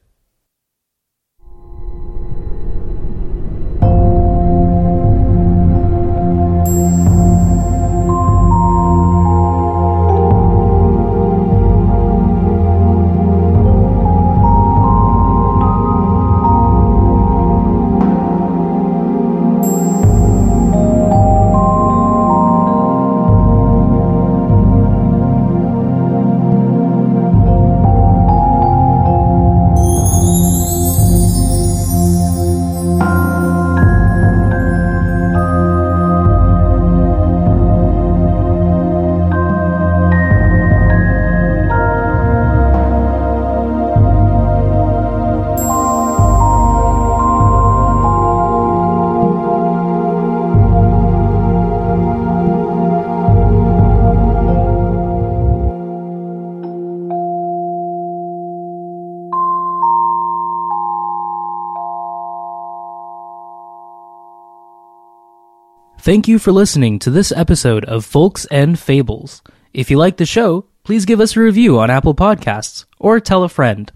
Thank you for listening to this episode of Folks and Fables. If you like the show, please give us a review on Apple Podcasts or tell a friend.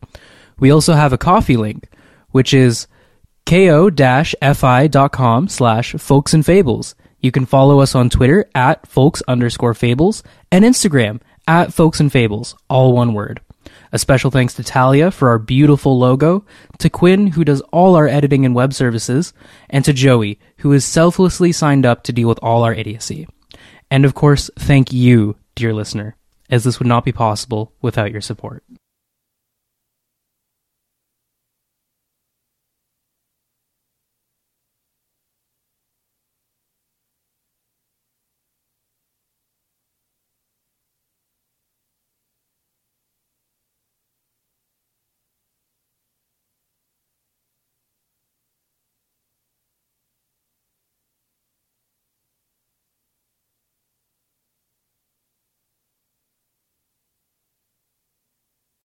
We also have a coffee link, which is ko-fi.com slash folks and fables. You can follow us on Twitter at folks underscore fables and Instagram at folks and fables, all one word. A special thanks to Talia for our beautiful logo, to Quinn, who does all our editing and web services, and to Joey, who is selflessly signed up to deal with all our idiocy. And of course, thank you, dear listener, as this would not be possible without your support.